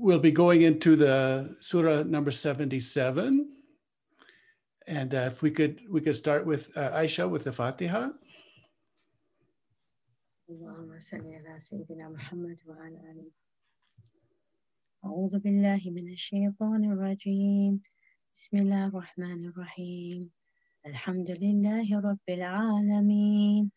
we'll be going into the Surah number 77. And uh, if we could, we could start with uh, Aisha with the Fatiha. اللهم صل على سيدنا محمد وعلى آله أعوذ بالله من الشيطان الرجيم بسم الله الرحمن الرحيم الحمد لله رب العالمين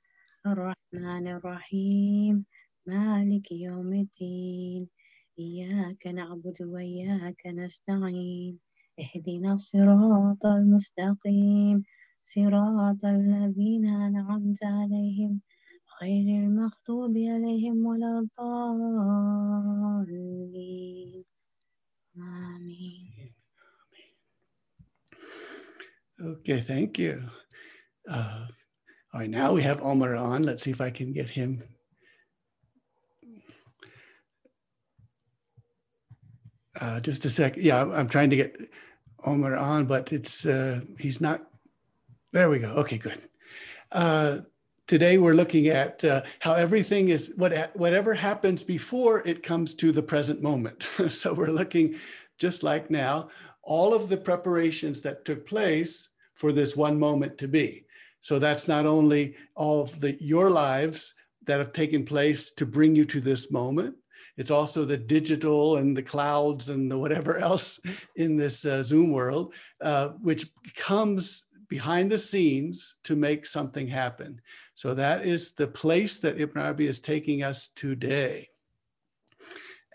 الرحمن الرحيم مالك يوم الدين إياك نعبد وإياك نستعين اهدنا الصراط المستقيم صراط الذين أنعمت عليهم غير المغضوب عليهم ولا الضالين آمين Okay, thank you. Uh, all right, now we have Omar on. Let's see if I can get him. Uh, just a sec. Yeah, I'm trying to get Omar on, but it's uh, he's not. There we go. Okay, good. Uh, today we're looking at uh, how everything is what whatever happens before it comes to the present moment. so we're looking just like now all of the preparations that took place for this one moment to be. So that's not only all of the your lives that have taken place to bring you to this moment. It's also the digital and the clouds and the whatever else in this uh, Zoom world, uh, which comes behind the scenes to make something happen. So that is the place that Ibn Arabi is taking us today.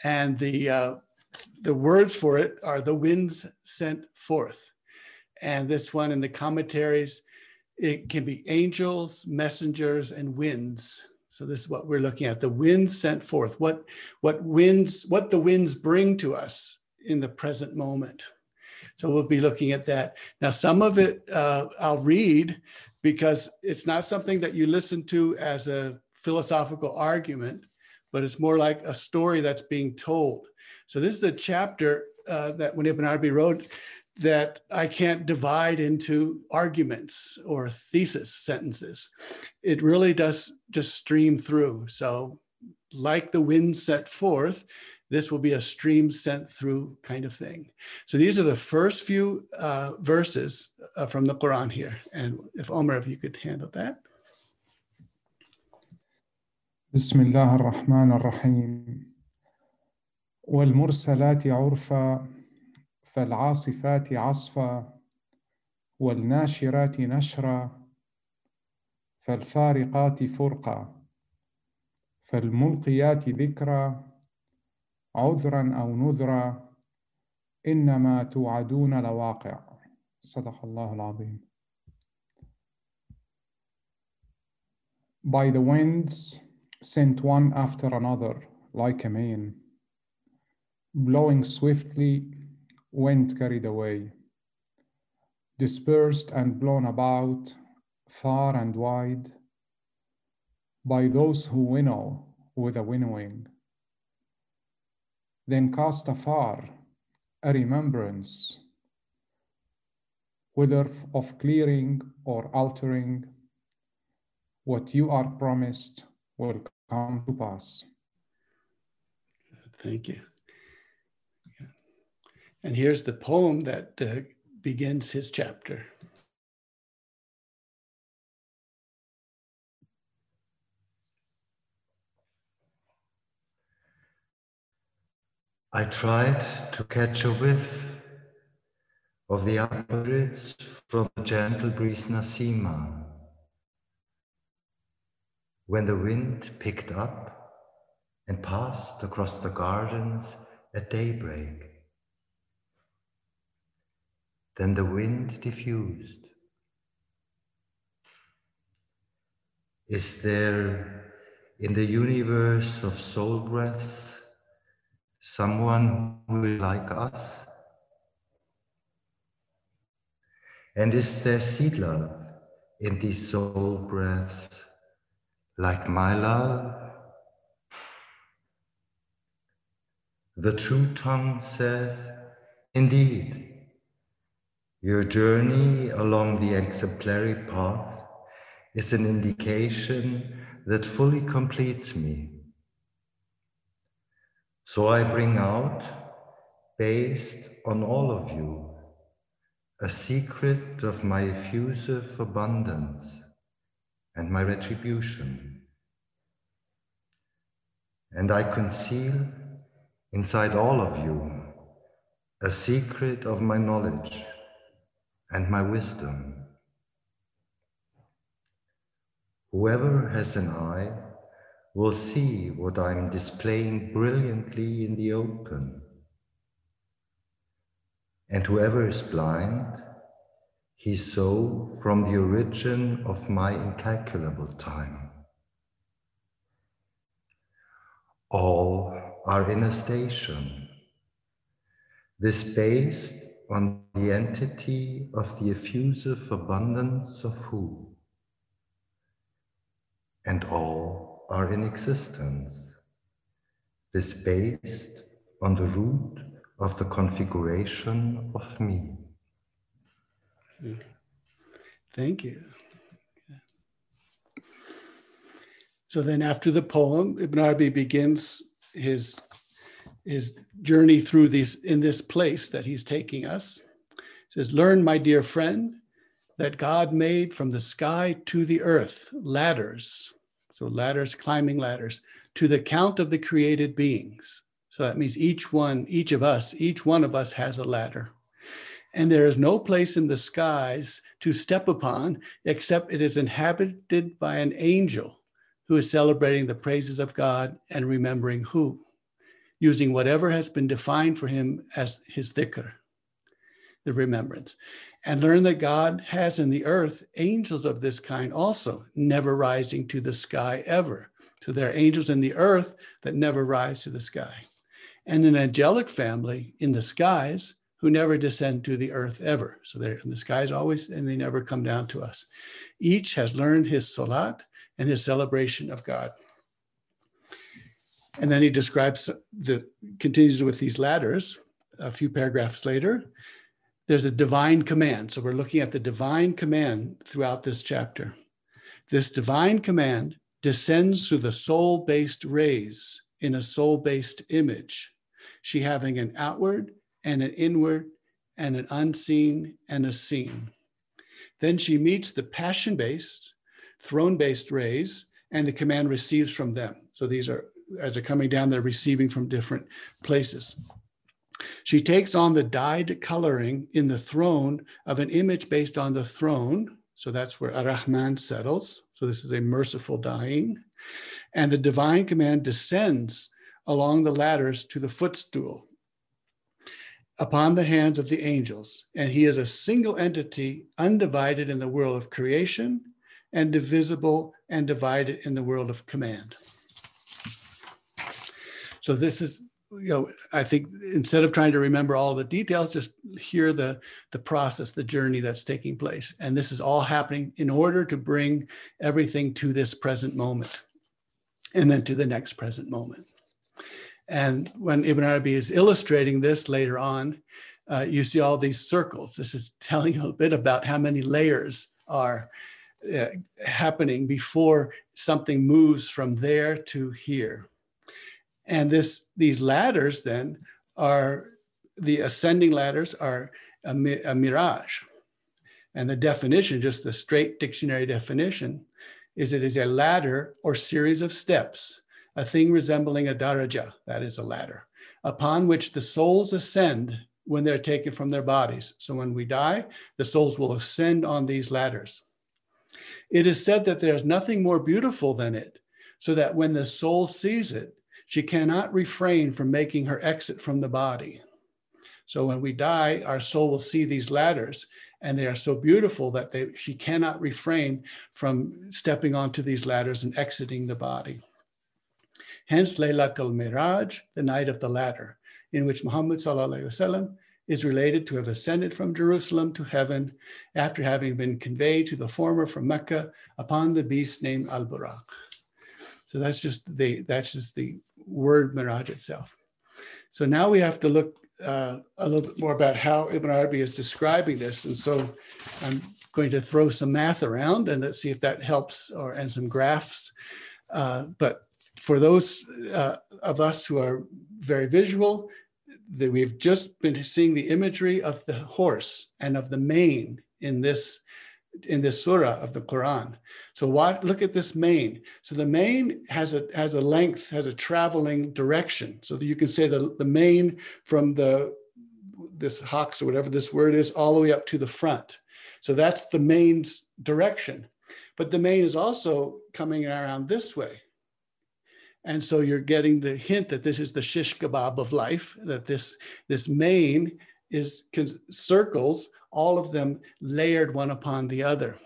And the uh, the words for it are the winds sent forth. And this one in the commentaries, it can be angels, messengers, and winds. So this is what we're looking at. The winds sent forth. What, what winds, what the winds bring to us in the present moment. So we'll be looking at that. Now, some of it uh, I'll read because it's not something that you listen to as a philosophical argument, but it's more like a story that's being told. So this is the chapter uh, that when Ibn Arabi wrote that I can't divide into arguments or thesis sentences. It really does just stream through. So like the wind set forth, this will be a stream sent through kind of thing. So these are the first few uh, verses uh, from the Quran here. And if Omar, if you could handle that. بسم الله الرحمن الرحيم والمرسلات عرفا فالعاصفات عصفا والناشرات نشرا فالفارقات فرقا فالملقيات ذكرا عذرا أو نذرا إنما توعدون لواقع. صدق الله العظيم. By the winds sent one after another like a mane blowing swiftly, wind carried away, dispersed and blown about far and wide by those who winnow with a winnowing. Then cast afar a remembrance, whether of clearing or altering, what you are promised will come to pass. Thank you. And here's the poem that uh, begins his chapter. I tried to catch a whiff of the upper from the gentle breeze Nasima. When the wind picked up and passed across the gardens at daybreak. Then the wind diffused. Is there in the universe of soul breaths someone who is like us? And is there seed love in these soul breaths like my love? The true tongue says, indeed, your journey along the exemplary path is an indication that fully completes me. So I bring out, based on all of you, a secret of my effusive abundance and my retribution. And I conceal inside all of you a secret of my knowledge and my wisdom. Whoever has an eye will see what I'm displaying brilliantly in the open. And whoever is blind, he saw from the origin of my incalculable time. All are in a station. This based on the entity of the effusive abundance of who and all are in existence. This based on the root of the configuration of me. Thank you. So then after the poem, Ibn Arabi begins his, his journey through these in this place that he's taking us. Says, learn, my dear friend, that God made from the sky to the earth ladders. So ladders, climbing ladders, to the count of the created beings. So that means each one, each of us, each one of us has a ladder. And there is no place in the skies to step upon except it is inhabited by an angel who is celebrating the praises of God and remembering who, using whatever has been defined for him as his dhikr, the remembrance. And learn that God has in the earth angels of this kind also, never rising to the sky ever. So there are angels in the earth that never rise to the sky. And an angelic family in the skies who never descend to the earth ever. So they're in the skies always, and they never come down to us. Each has learned his salat and his celebration of God. And then he describes the continues with these ladders a few paragraphs later. There's a divine command. So we're looking at the divine command throughout this chapter. This divine command descends through the soul based rays in a soul based image, she having an outward and an inward and an unseen and a seen. Then she meets the passion based, throne based rays, and the command receives from them. So these are, as they're coming down, they're receiving from different places. She takes on the dyed coloring in the throne of an image based on the throne. So that's where Ar-Rahman settles. So this is a merciful dyeing. And the divine command descends along the ladders to the footstool upon the hands of the angels. And he is a single entity, undivided in the world of creation and divisible and divided in the world of command. So this is, you know, I think instead of trying to remember all the details, just hear the, the process, the journey that's taking place. And this is all happening in order to bring everything to this present moment and then to the next present moment. And when Ibn Arabi is illustrating this later on, uh, you see all these circles. This is telling you a bit about how many layers are uh, happening before something moves from there to here. And this, these ladders then are the ascending ladders are a, a Miraj. And the definition, just the straight dictionary definition, is it is a ladder or series of steps a thing resembling a daraja, that is a ladder, upon which the souls ascend when they're taken from their bodies. So when we die, the souls will ascend on these ladders. It is said that there's nothing more beautiful than it, so that when the soul sees it, she cannot refrain from making her exit from the body. So when we die, our soul will see these ladders, and they are so beautiful that they, she cannot refrain from stepping onto these ladders and exiting the body. Hence, Laylat al Miraj, the night of the ladder, in which Muhammad وسلم, is related to have ascended from Jerusalem to heaven after having been conveyed to the former from Mecca upon the beast named Al Buraq. So that's just the that's just the word Miraj itself. So now we have to look uh, a little bit more about how Ibn Arabi is describing this, and so I'm going to throw some math around and let's see if that helps, or and some graphs. Uh, but for those uh, of us who are very visual, that we've just been seeing the imagery of the horse and of the mane in this in this surah of the Quran. So what look at this mane. So the mane has a has a length, has a traveling direction. So that you can say the, the mane from the this hox or whatever this word is, all the way up to the front. So that's the mane's direction. But the mane is also coming around this way. And so you're getting the hint that this is the shish kebab of life, that this, this mane is circles, all of them layered one upon the other.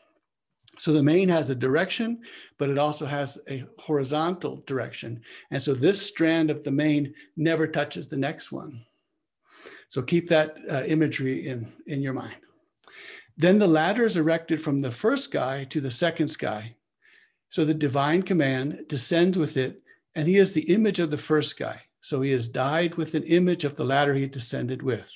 So the mane has a direction, but it also has a horizontal direction. And so this strand of the mane never touches the next one. So keep that uh, imagery in, in your mind. Then the ladder is erected from the first sky to the second sky. So the divine command descends with it, and he is the image of the first sky. So he has dyed with an image of the ladder he descended with.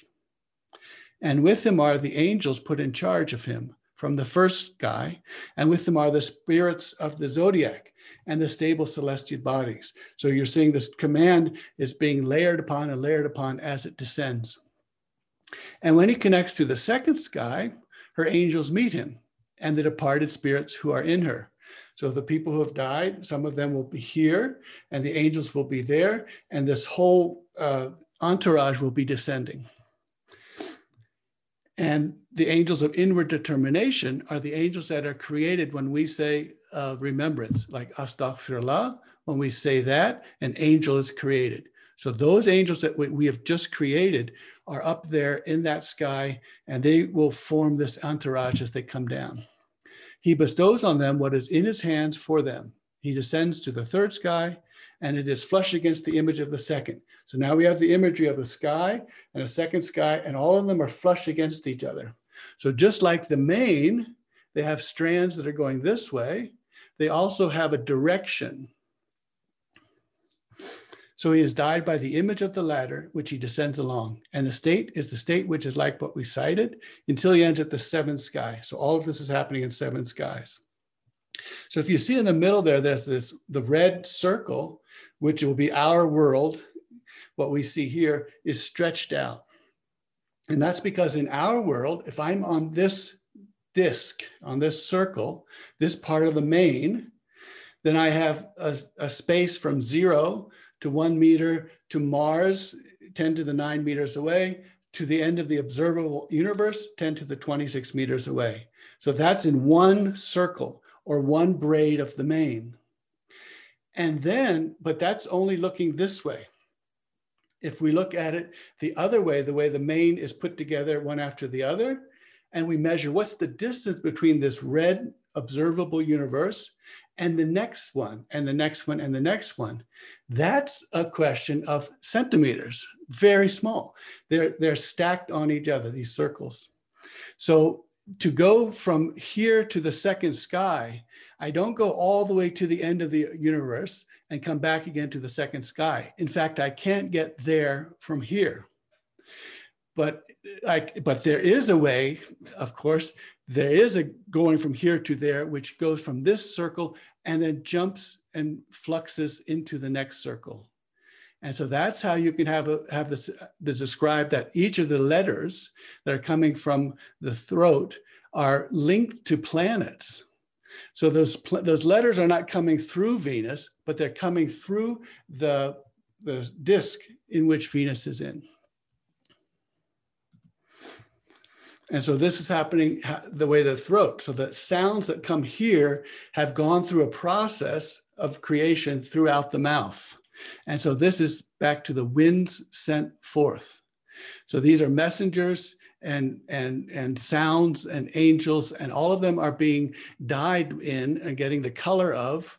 And with him are the angels put in charge of him from the first sky, and with them are the spirits of the zodiac and the stable celestial bodies. So you're seeing this command is being layered upon and layered upon as it descends. And when he connects to the second sky, her angels meet him and the departed spirits who are in her. So the people who have died, some of them will be here, and the angels will be there, and this whole uh, entourage will be descending. And the angels of inward determination are the angels that are created when we say uh, remembrance, like astaghfirullah. When we say that, an angel is created. So those angels that we, we have just created are up there in that sky, and they will form this entourage as they come down. He bestows on them what is in his hands for them. He descends to the third sky, and it is flush against the image of the second. So now we have the imagery of the sky and a second sky, and all of them are flush against each other. So just like the mane, they have strands that are going this way. They also have a direction. So he is dyed by the image of the ladder, which he descends along. And the state is the state which is like what we cited until he ends at the seventh sky. So all of this is happening in seven skies. So if you see in the middle there, there's this the red circle, which will be our world. What we see here is stretched out. And that's because in our world, if I'm on this disk, on this circle, this part of the mane, then I have a, a space from zero to one meter to Mars, 10 to the nine meters away, to the end of the observable universe, 10 to the 26 meters away. So that's in one circle or one braid of the mane. And then, but that's only looking this way. If we look at it the other way, the way the mane is put together one after the other, and we measure what's the distance between this red observable universe and the next one, and the next one, and the next one, that's a question of centimeters, very small. They're, they're stacked on each other, these circles. So to go from here to the second sky, I don't go all the way to the end of the universe and come back again to the second sky. In fact, I can't get there from here. But I, but there is a way, of course, there is a going from here to there, which goes from this circle and then jumps and fluxes into the next circle. And so that's how you can have a, have this, this describe that each of the letters that are coming from the throat are linked to planets. So those, those letters are not coming through Venus, but they're coming through the, the disk in which Venus is in. And so this is happening the way the throat. So the sounds that come here have gone through a process of creation throughout the mouth. And so this is back to the winds sent forth. So these are messengers and and and sounds and angels and all of them are being dyed in and getting the color of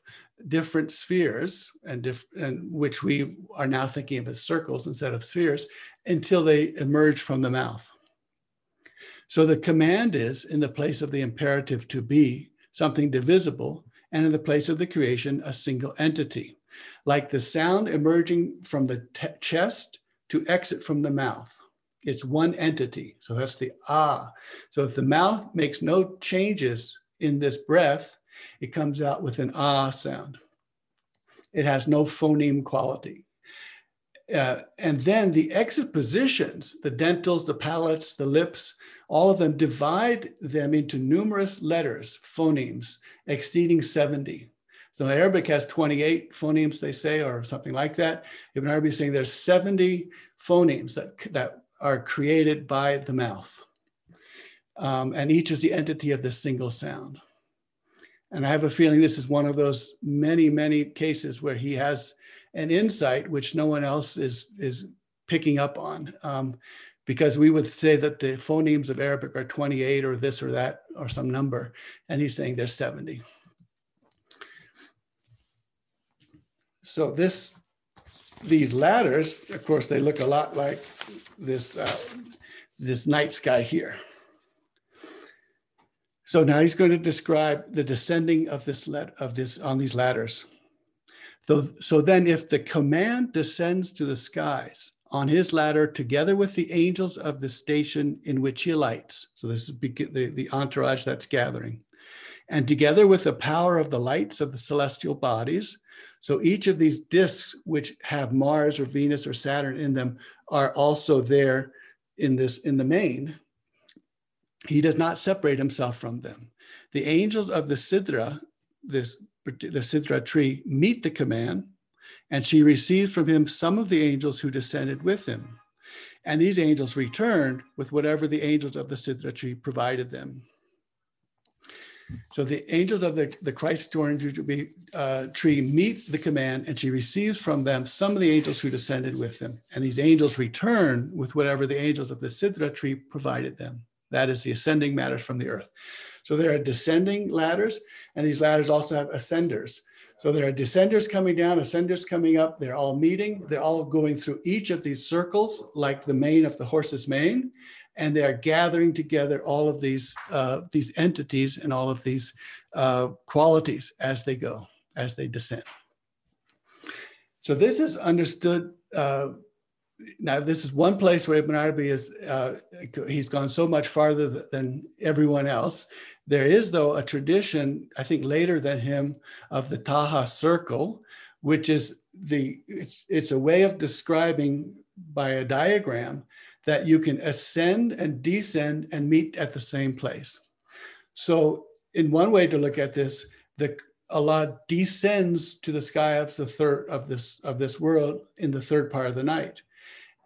different spheres and, diff- and which we are now thinking of as circles instead of spheres until they emerge from the mouth. So the command is in the place of the imperative to be something divisible and in the place of the creation a single entity like the sound emerging from the chest to exit from the mouth. It's one entity. So that's the ah. So if the mouth makes no changes in this breath, it comes out with an ah sound. it has no phoneme quality. Uh, and then the exit positions, the dentals, the palates, the lips, all of them divide them into numerous letters, phonemes, exceeding 70. So Arabic has 28 phonemes, they say, or something like that. Ibn Arabi is saying there's 70 phonemes that, that are created by the mouth. Um, and each is the entity of this single sound. And I have a feeling this is one of those many, many cases where he has an insight which no one else is, is picking up on. Um, because we would say that the phonemes of Arabic are 28 or this or that or some number. And he's saying there's 70. So this, these ladders, of course, they look a lot like this, uh, this night sky here. So now he's going to describe the descending of this let of this on these ladders. So, so then if the command descends to the skies on his ladder together with the angels of the station in which he alights. So this is the, the entourage that's gathering. And together with the power of the lights of the celestial bodies, so each of these disks, which have Mars or Venus or Saturn in them, are also there in this in the mane. He does not separate himself from them. The angels of the Sidra, this the Sidra tree, meet the command, and she receives from him some of the angels who descended with him. And these angels returned with whatever the angels of the Sidra tree provided them. So the angels of the, the Christ uh, tree meet the command, and she receives from them some of the angels who descended with them. And these angels return with whatever the angels of the Sidra tree provided them. That is the ascending matters from the earth. So there are descending ladders, and these ladders also have ascenders. So there are descenders coming down, ascenders coming up. They're all meeting. They're all going through each of these circles, like the mane of the horse's mane and they are gathering together all of these uh, these entities and all of these uh, qualities as they go, as they descend. So this is understood. Uh, now, this is one place where Ibn Arabi is, uh, he's gone so much farther than everyone else. There is, though, a tradition, I think later than him, of the Taha circle, which is the, it's, it's a way of describing by a diagram that you can ascend and descend and meet at the same place. So, in one way to look at this, the Allah descends to the sky of the third of this of this world in the third part of the night.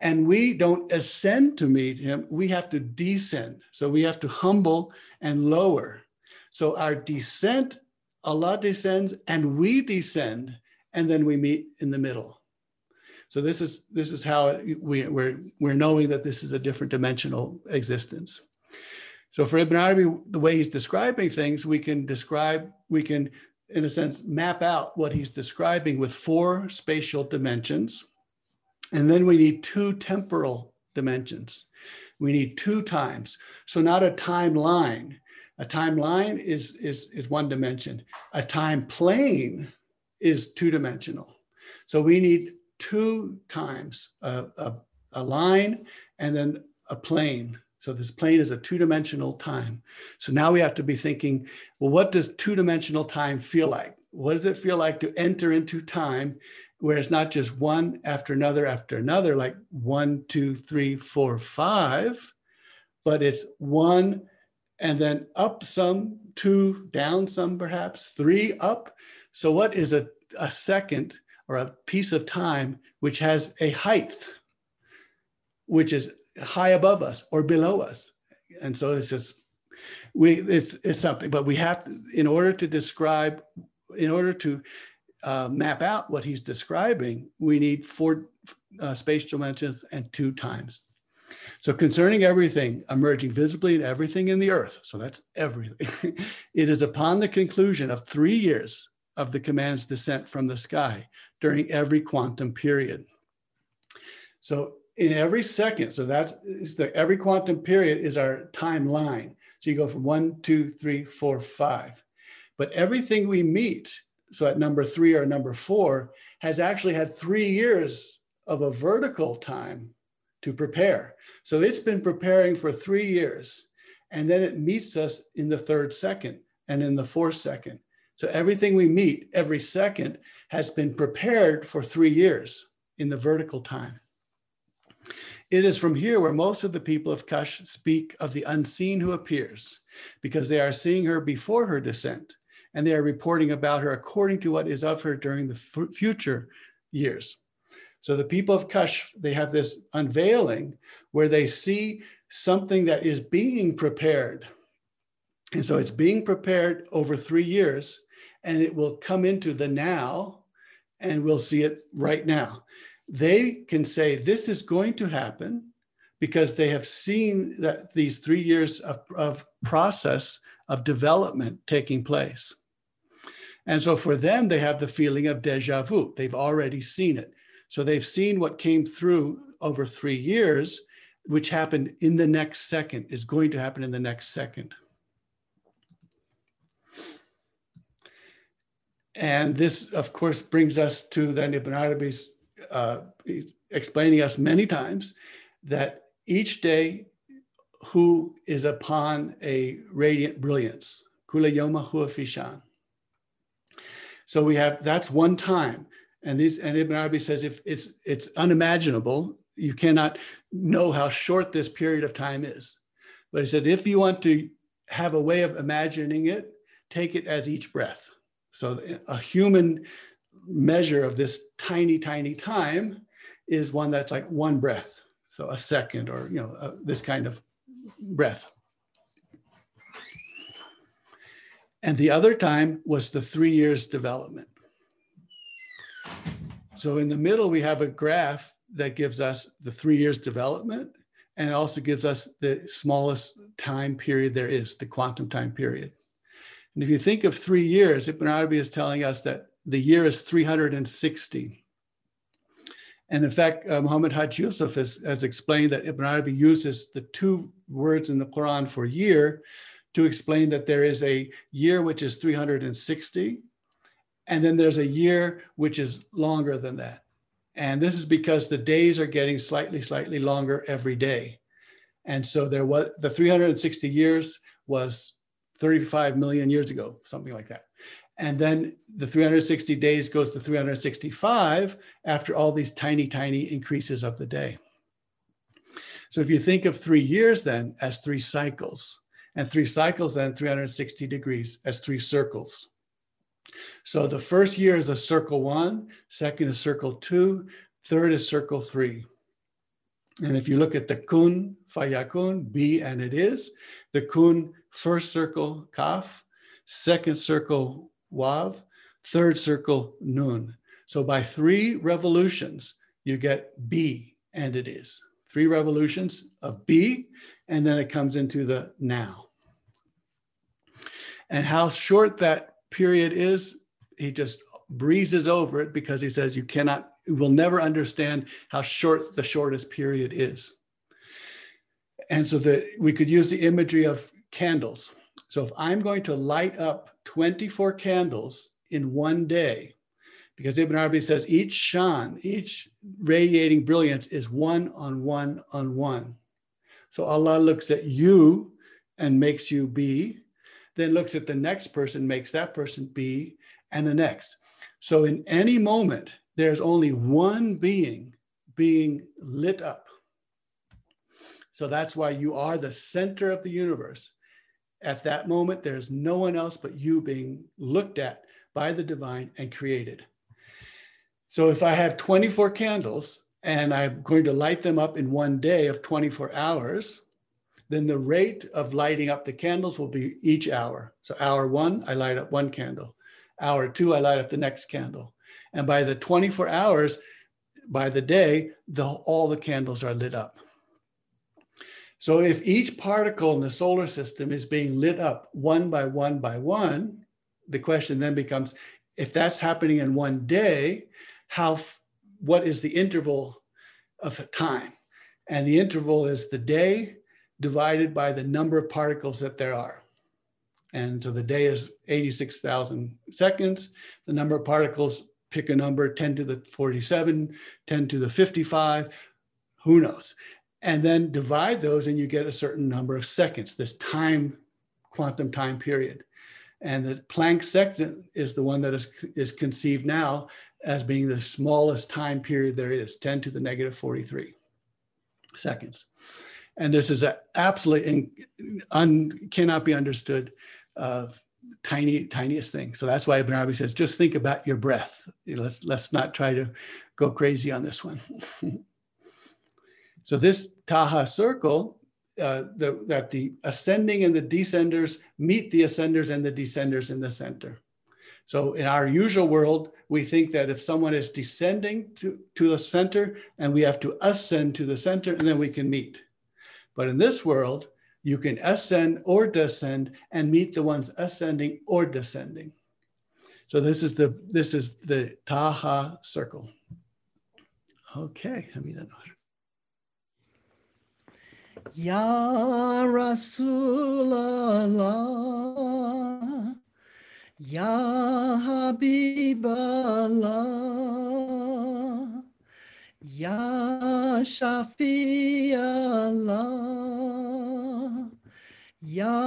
And we don't ascend to meet him, we have to descend. So we have to humble and lower. So our descent, Allah descends and we descend, and then we meet in the middle. So this is this is how we, we're we're knowing that this is a different dimensional existence. So for Ibn Arabi, the way he's describing things, we can describe, we can, in a sense, map out what he's describing with four spatial dimensions. And then we need two temporal dimensions. We need two times. So not a timeline. A timeline is, is, is one dimension. A time plane is two dimensional. So we need two times a, a, a line and then a plane. So this plane is a two-dimensional time. So now we have to be thinking, well, what does two-dimensional time feel like? What does it feel like to enter into time where it's not just one after another after another, like one, two, three, four, five, but it's one and then up some, two, down some perhaps, three up. So what is a, a second or a piece of time which has a height which is high above us or below us. And so it's just we it's it's something but we have to, in order to describe in order to uh, map out what he's describing we need four uh, spatial dimensions and two times. So concerning everything emerging visibly in everything in the earth so that's everything it is upon the conclusion of three years of the command's descent from the sky during every quantum period. So in every second, so that's the, every quantum period is our timeline. So you go from one, two, three, four, five. But everything we meet, so at number three or number four, has actually had three years of a vertical time to prepare. So it's been preparing for three years. And then it meets us in the third second and in the fourth second So everything we meet every second has been prepared for three years in the vertical time. It is from here where most of the people of Kashf speak of the unseen who appears, because they are seeing her before her descent, and they are reporting about her according to what is of her during the future years. So the people of Kashf, they have this unveiling where they see something that is being prepared. And so it's being prepared over three years, and it will come into the now, and we'll see it right now they can say this is going to happen because they have seen that these three years of, of process of development taking place. And so for them, they have the feeling of deja vu. They've already seen it. So they've seen what came through over three years, which happened in the next second, is going to happen in the next second. And this, of course, brings us to then Ibn Arabi's uh, explaining us many times that each day who is upon a radiant brilliance, kula yoma fishan. So we have that's one time, and these and Ibn Arabi says if it's it's unimaginable, you cannot know how short this period of time is. But he said if you want to have a way of imagining it, take it as each breath. So a human measure of this tiny, tiny time is one that's like one breath. So a second or, you know, uh, this kind of breath. And the other time was the three years development. So in the middle, we have a graph that gives us the three years development and it also gives us the smallest time period there is, the quantum time period. And if you think of three years, Ibn Arabi is telling us that the year is 360. And in fact, uh, Muhammad Haj Yusuf has, has explained that Ibn Arabi uses the two words in the Quran for year to explain that there is a year which is 360, and then there's a year which is longer than that. And this is because the days are getting slightly, slightly longer every day. And so there was the 360 years was 35 million years ago, something like that. And then the 360 days goes to 365 after all these tiny, tiny increases of the day. So if you think of three years then as three cycles, and three cycles then 360 degrees as three circles. So the first year is a circle one, second is circle two, third is circle three. And if you look at the kun, fayakun, be and it is, the kun, first circle, kaf, second circle, Waw, third circle Nun. So by three revolutions, you get B, and it is. Three revolutions of B, and then it comes into the now. And how short that period is, he just breezes over it because he says you cannot, you will never understand how short the shortest period is. And so that we could use the imagery of candles. So if I'm going to light up 24 candles in one day, because Ibn Arabi says each shan, each radiating brilliance is one on one on one. So Allah looks at you and makes you be, then looks at the next person, makes that person be, and the next. So in any moment, there's only one being being lit up. So that's why you are the center of the universe. At that moment, there's no one else but you being looked at by the divine and created. So if I have 24 candles and I'm going to light them up in one day of 24 hours, then the rate of lighting up the candles will be each hour. So hour one, I light up one candle. Hour two, I light up the next candle. And by the 24 hours, by the day, the, all the candles are lit up. So if each particle in the solar system is being lit up one by one by one, the question then becomes if that's happening in one day, how what is the interval of time? And the interval is the day divided by the number of particles that there are. And so the day is 86,000 seconds. The number of particles, pick a number 10 to the 47, 10 to the 55, who knows? And then divide those and you get a certain number of seconds, this time, quantum time period. And the Planck second is the one that is, is conceived now as being the smallest time period there is, 10 to the negative 43 seconds. And this is a absolutely in, un, cannot be understood uh, tiny, tiniest thing. So that's why Ibn Arabi says, just think about your breath. Let's, let's not try to go crazy on this one. so this Taha circle, uh, the, that the ascending and the descenders meet the ascenders and the descenders in the center. So in our usual world, we think that if someone is descending to, to the center and we have to ascend to the center and then we can meet. But in this world, you can ascend or descend and meet the ones ascending or descending. So this is the this is the Taha circle. Okay, let me that Ya Rasulallah Ya Habiballah, Ya Shafi Allah, Ya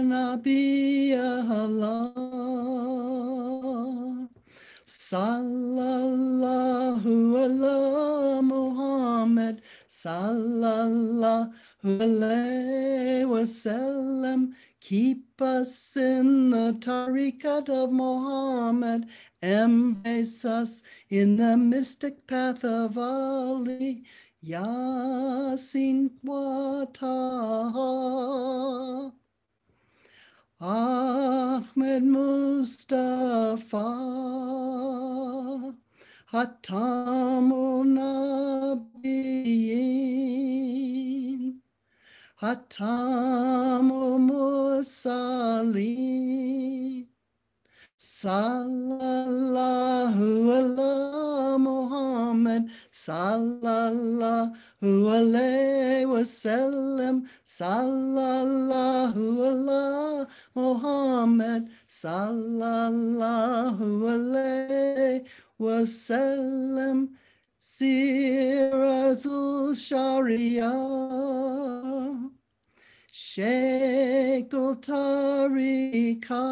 Nabi Allah, Sallallahu ala Muhammad, Sallallahu alayhi wasallam. Keep us in the tariqat of Muhammad. Embrace us in the mystic path of Ali. Yasin Wataha. Ahmed Mustafa. Hatamul Nabiyyin. Hatamu Mursali Sallallahu ala Muhammad Sallallahu alayhi wasallam Sallallahu ala Muhammad Sallallahu alayhi wasallam Sirazul Sharia Sheikul Tariqa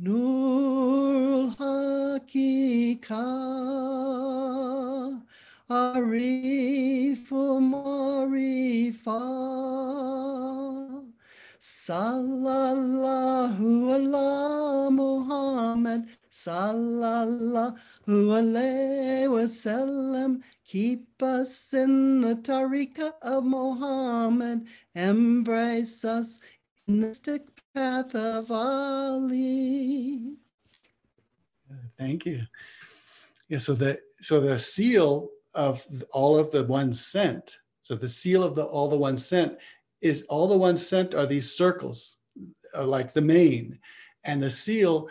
Nurul Hakika Ariful Marifa Sallallahu ala Muhammad Sallallahu alayhi wasallam. Keep us in the tariqah of Muhammad. Embrace us in the stick path of Ali. Thank you. Yeah, so the so the seal of all of the ones sent. So the seal of the all the ones sent is all the ones sent are these circles, uh, like the mane, and the seal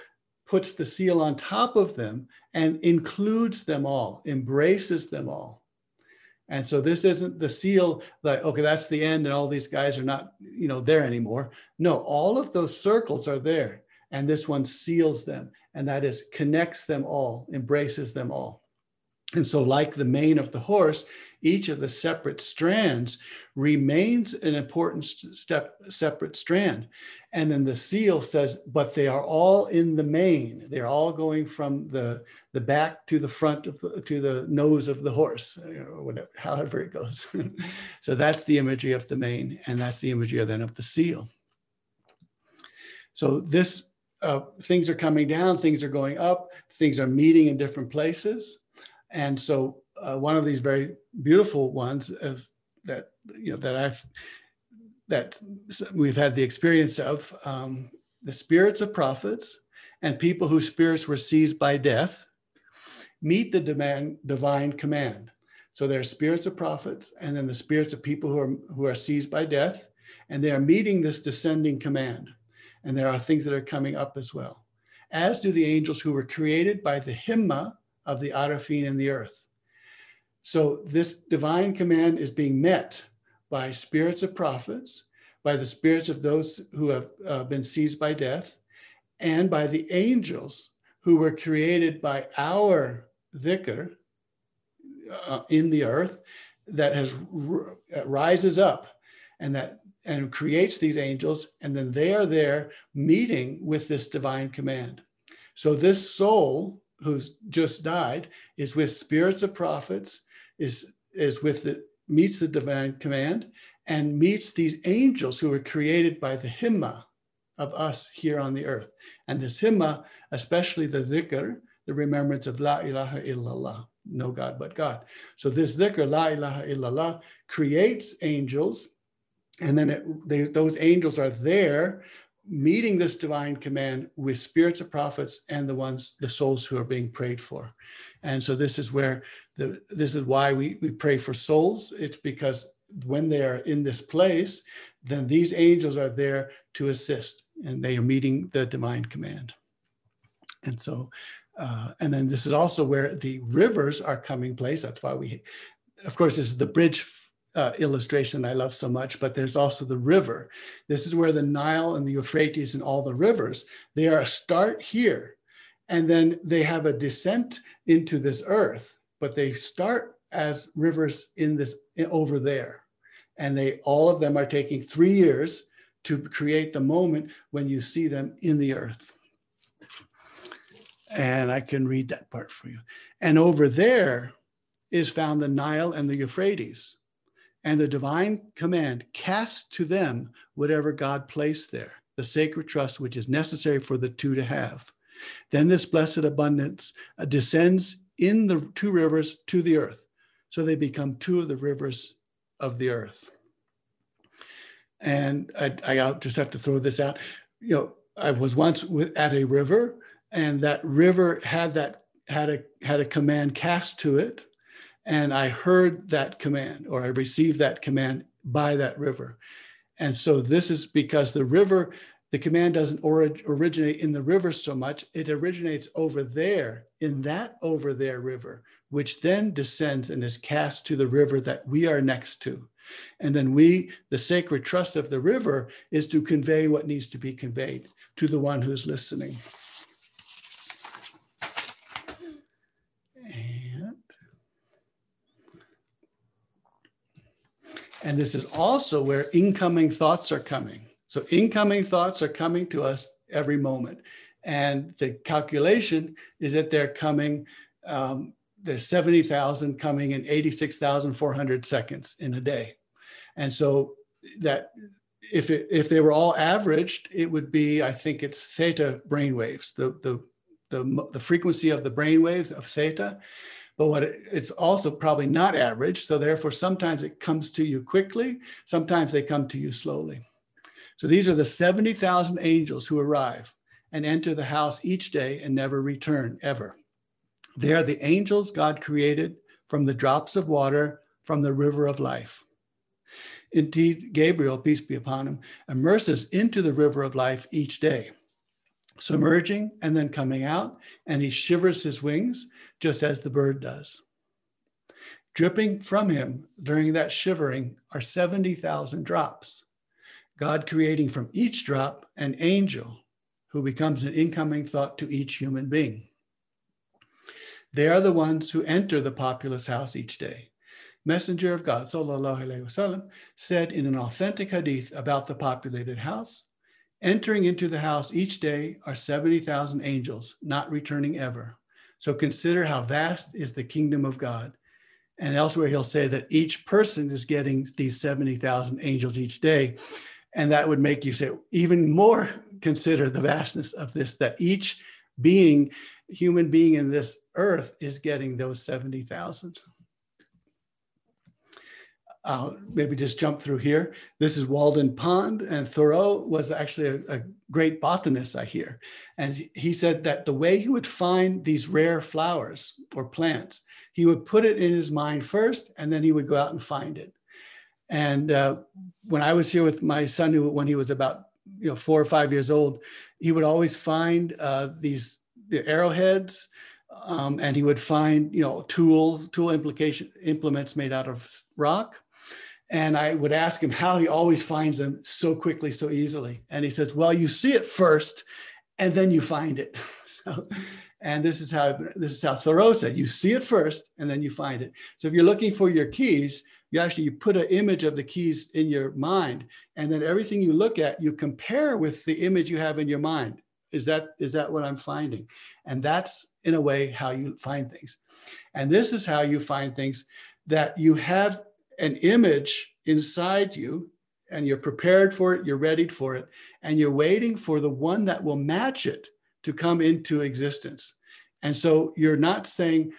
puts the seal on top of them and includes them all, embraces them all. And so this isn't the seal like, okay, that's the end and all these guys are not, you know, there anymore. No, all of those circles are there. And this one seals them. And that is connects them all, embraces them all. And so, like the mane of the horse, each of the separate strands remains an important step, separate strand. And then the seal says, but they are all in the mane. They're all going from the, the back to the front of the, to the nose of the horse, or whatever, however it goes. so that's the imagery of the mane, and that's the imagery then of the seal. So this uh, things are coming down, things are going up, things are meeting in different places. And so uh, one of these very beautiful ones of, that you know that I've that we've had the experience of um, the spirits of prophets and people whose spirits were seized by death meet the demand, divine command. So there are spirits of prophets and then the spirits of people who are who are seized by death, and they are meeting this descending command. And there are things that are coming up as well, as do the angels who were created by the himma of the Arafin in the earth. So this divine command is being met by spirits of prophets, by the spirits of those who have uh, been seized by death, and by the angels who were created by our dhikr uh, in the earth that has rises up and that and creates these angels, and then they are there meeting with this divine command. So this soul who's just died is with spirits of prophets, is is with the meets the divine command, and meets these angels who were created by the himma of us here on the earth. And this himma, especially the dhikr, the remembrance of La ilaha illallah, no God but God. So this dhikr, La ilaha illallah, creates angels and then it, they, those angels are there meeting this divine command with spirits of prophets and the ones the souls who are being prayed for. And so this is where the this is why we, we pray for souls. It's because when they are in this place then these angels are there to assist and they are meeting the divine command. And so uh, and then this is also where the rivers are coming place. That's why we of course this is the bridge uh, illustration I love so much, but there's also the river. This is where the Nile and the Euphrates and all the rivers, they are start here. And then they have a descent into this earth, but they start as rivers in this over there. And they all of them are taking three years to create the moment when you see them in the earth. And I can read that part for you. And over there is found the Nile and the Euphrates and the divine command cast to them whatever God placed there, the sacred trust which is necessary for the two to have. Then this blessed abundance uh, descends in the two rivers to the earth. So they become two of the rivers of the earth. And I, I just have to throw this out. You know, I was once with, at a river, and that river had that had a had a command cast to it and I heard that command, or I received that command by that river. And so this is because the river, the command doesn't orig- originate in the river so much, it originates over there, in that over there river, which then descends and is cast to the river that we are next to. And then we, the sacred trust of the river, is to convey what needs to be conveyed to the one who's listening. And this is also where incoming thoughts are coming. So incoming thoughts are coming to us every moment. And the calculation is that they're coming, um, there's 70,000 coming in 86,400 seconds in a day. And so that if, it, if they were all averaged, it would be, I think it's theta brainwaves, the, the, the, the frequency of the brainwaves of theta but what it, it's also probably not average. So therefore, sometimes it comes to you quickly, sometimes they come to you slowly. So these are the 70,000 angels who arrive and enter the house each day and never return ever. They are the angels God created from the drops of water from the river of life. Indeed, Gabriel, peace be upon him, immerses into the river of life each day submerging and then coming out, and he shivers his wings just as the bird does. Dripping from him during that shivering are 70,000 drops, God creating from each drop an angel who becomes an incoming thought to each human being. They are the ones who enter the populous house each day. Messenger of God, sallallahu alaihi wasallam, said in an authentic hadith about the populated house, Entering into the house each day are 70,000 angels, not returning ever. So consider how vast is the kingdom of God. And elsewhere, he'll say that each person is getting these 70,000 angels each day. And that would make you say, even more consider the vastness of this, that each being, human being in this earth, is getting those 70,000. I'll maybe just jump through here. This is Walden Pond, and Thoreau was actually a, a, great botanist, I hear. And he said that the way he would find these rare flowers or plants, he would put it in his mind first, and then he would go out and find it. And uh, when I was here with my son, who, when he was about you know four or five years old, he would always find uh, these the arrowheads, um, and he would find you know tool tool implication implements made out of rock and I would ask him how he always finds them so quickly, so easily. And he says, Well, you see it first, and then you find it. So, and this is how this is how Thoreau said: you see it first, and then you find it. So if you're looking for your keys, you actually you put an image of the keys in your mind, and then everything you look at, you compare with the image you have in your mind. Is that is that what I'm finding? And that's in a way how you find things. And this is how you find things that you have an image inside you and you're prepared for it, you're ready for it, and you're waiting for the one that will match it to come into existence. And so you're not saying,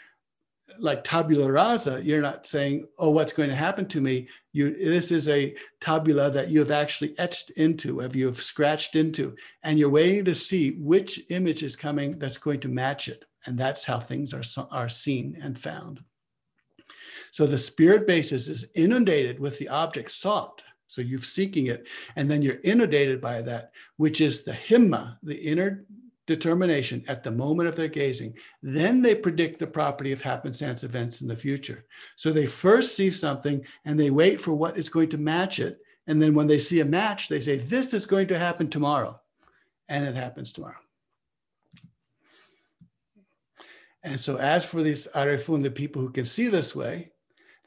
like tabula rasa, you're not saying, oh, what's going to happen to me? You, this is a tabula that you have actually etched into, have you have scratched into, and you're waiting to see which image is coming that's going to match it. And that's how things are, are seen and found. So the spirit basis is inundated with the object sought. So you're seeking it, and then you're inundated by that, which is the himma, the inner determination at the moment of their gazing. Then they predict the property of happenstance events in the future. So they first see something and they wait for what is going to match it. And then when they see a match, they say, This is going to happen tomorrow. And it happens tomorrow. And so, as for these arifun, the people who can see this way,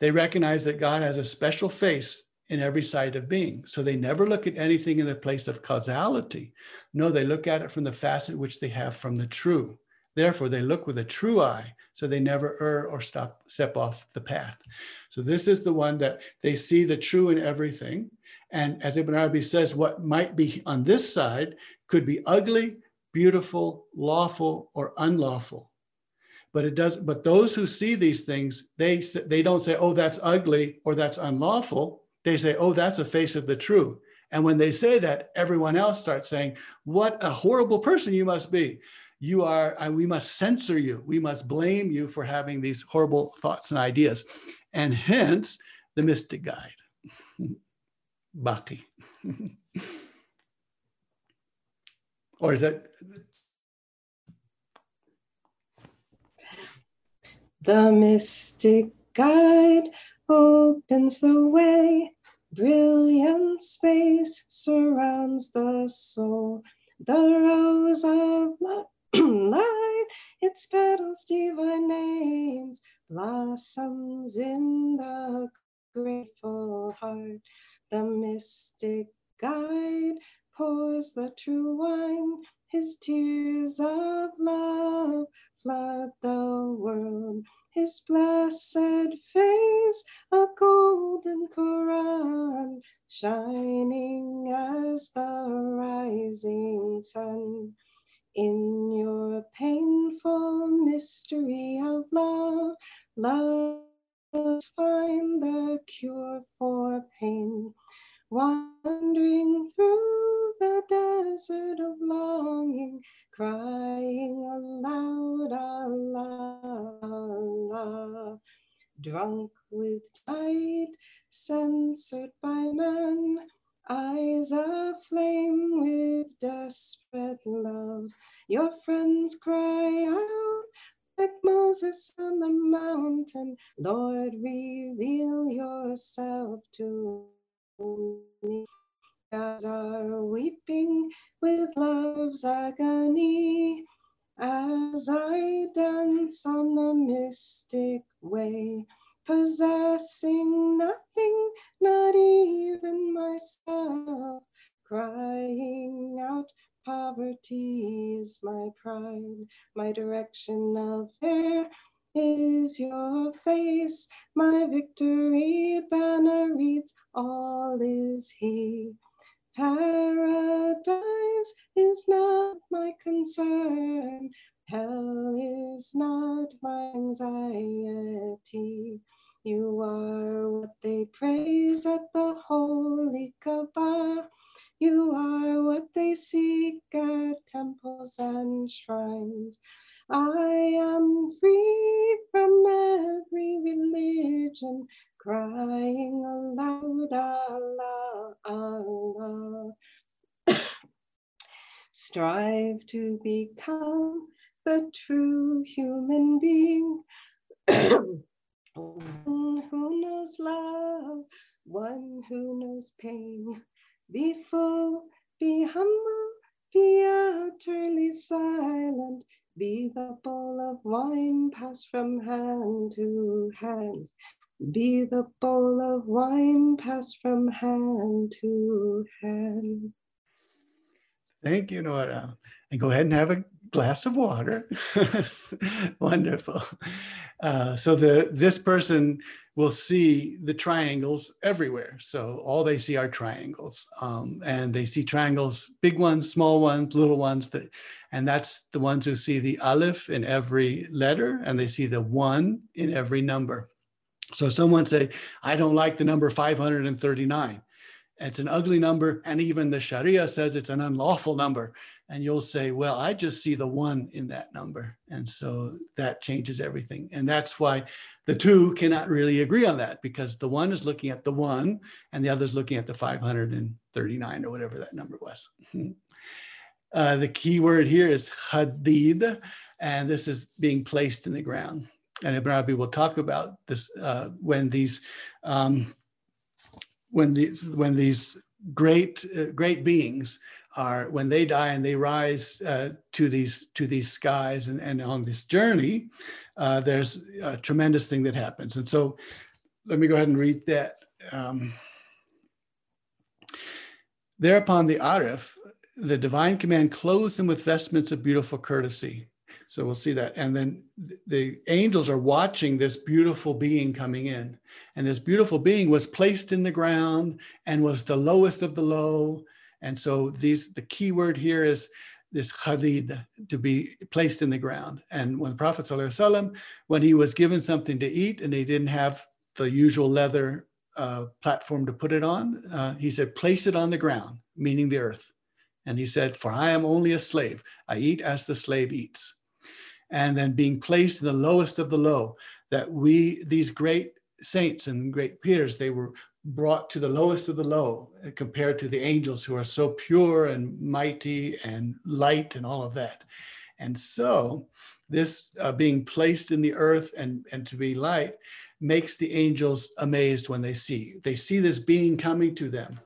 they recognize that God has a special face in every side of being. So they never look at anything in the place of causality. No, they look at it from the facet which they have from the true. Therefore, they look with a true eye, so they never err or stop, step off the path. So this is the one that they see the true in everything. And as Ibn Arabi says, what might be on this side could be ugly, beautiful, lawful, or unlawful. But it does. But those who see these things, they they don't say, "Oh, that's ugly" or "That's unlawful." they say, oh, that's a face of the true. And when they say that, everyone else starts saying, what a horrible person you must be. You are, and we must censor you. We must blame you for having these horrible thoughts and ideas. And hence the mystic guide, Bhakti. or is that? The mystic guide opens the way. Brilliant space surrounds the soul. The rose of light, its petals divine names, blossoms in the grateful heart. The mystic guide pours the true wine. His tears of love flood the world his blessed face, a golden Quran, shining as the rising sun. In your painful mystery of love, love find the cure for pain. Wandering through the desert of longing, crying aloud, Allah, Allah. Drunk with light, censored by men, eyes aflame with desperate love. Your friends cry out like Moses on the mountain, Lord, reveal yourself to as are weeping with love's agony as I dance on the mystic way, possessing nothing, not even myself, crying out, poverty is my pride, my direction of air is your face. My victory banner reads, All is He. Paradise is not my concern. Hell is not my anxiety. You are what they praise at the holy Kaaba. You are what they seek at temples and shrines. I am free from every religion, crying aloud, Allah, Allah. Strive to become the true human being. one who knows love, one who knows pain. Be full, be humble, be utterly silent, be the bowl of wine passed from hand to hand, be the bowl of wine passed from hand to hand. Thank you, Nora. And go ahead and have a glass of water. Wonderful. Uh, so the this person will see the triangles everywhere. So all they see are triangles, um, and they see triangles, big ones, small ones, little ones. That, and that's the ones who see the aleph in every letter, and they see the one in every number. So someone say, "I don't like the number 539." It's an ugly number, and even the Sharia says it's an unlawful number and you'll say, Well, I just see the one in that number. And so that changes everything. And that's why the two cannot really agree on that because the one is looking at the one and the other is looking at the 539 or whatever that number was. Uh, the key word here is hadid, and this is being placed in the ground. And Ibn Arabi will talk about this uh, when these um, when these when these great uh, great beings are when they die and they rise uh, to these to these skies and, and on this journey, uh, there's a tremendous thing that happens. And so, let me go ahead and read that. Um, Thereupon the Arif, the divine command, clothes him with vestments of beautiful courtesy. So we'll see that. And then the angels are watching this beautiful being coming in. And this beautiful being was placed in the ground and was the lowest of the low and so these the key word here is this khalid to be placed in the ground. And when the Prophet ﷺ, when he was given something to eat and they didn't have the usual leather uh, platform to put it on, uh, he said, place it on the ground, meaning the earth. And he said, for I am only a slave. I eat as the slave eats. And then being placed in the lowest of the low, that we, these great saints and great peers, they were brought to the lowest of the low uh, compared to the angels who are so pure and mighty and light and all of that. And so, this uh, being placed in the earth and, and to be light makes the angels amazed when they see. They see this being coming to them.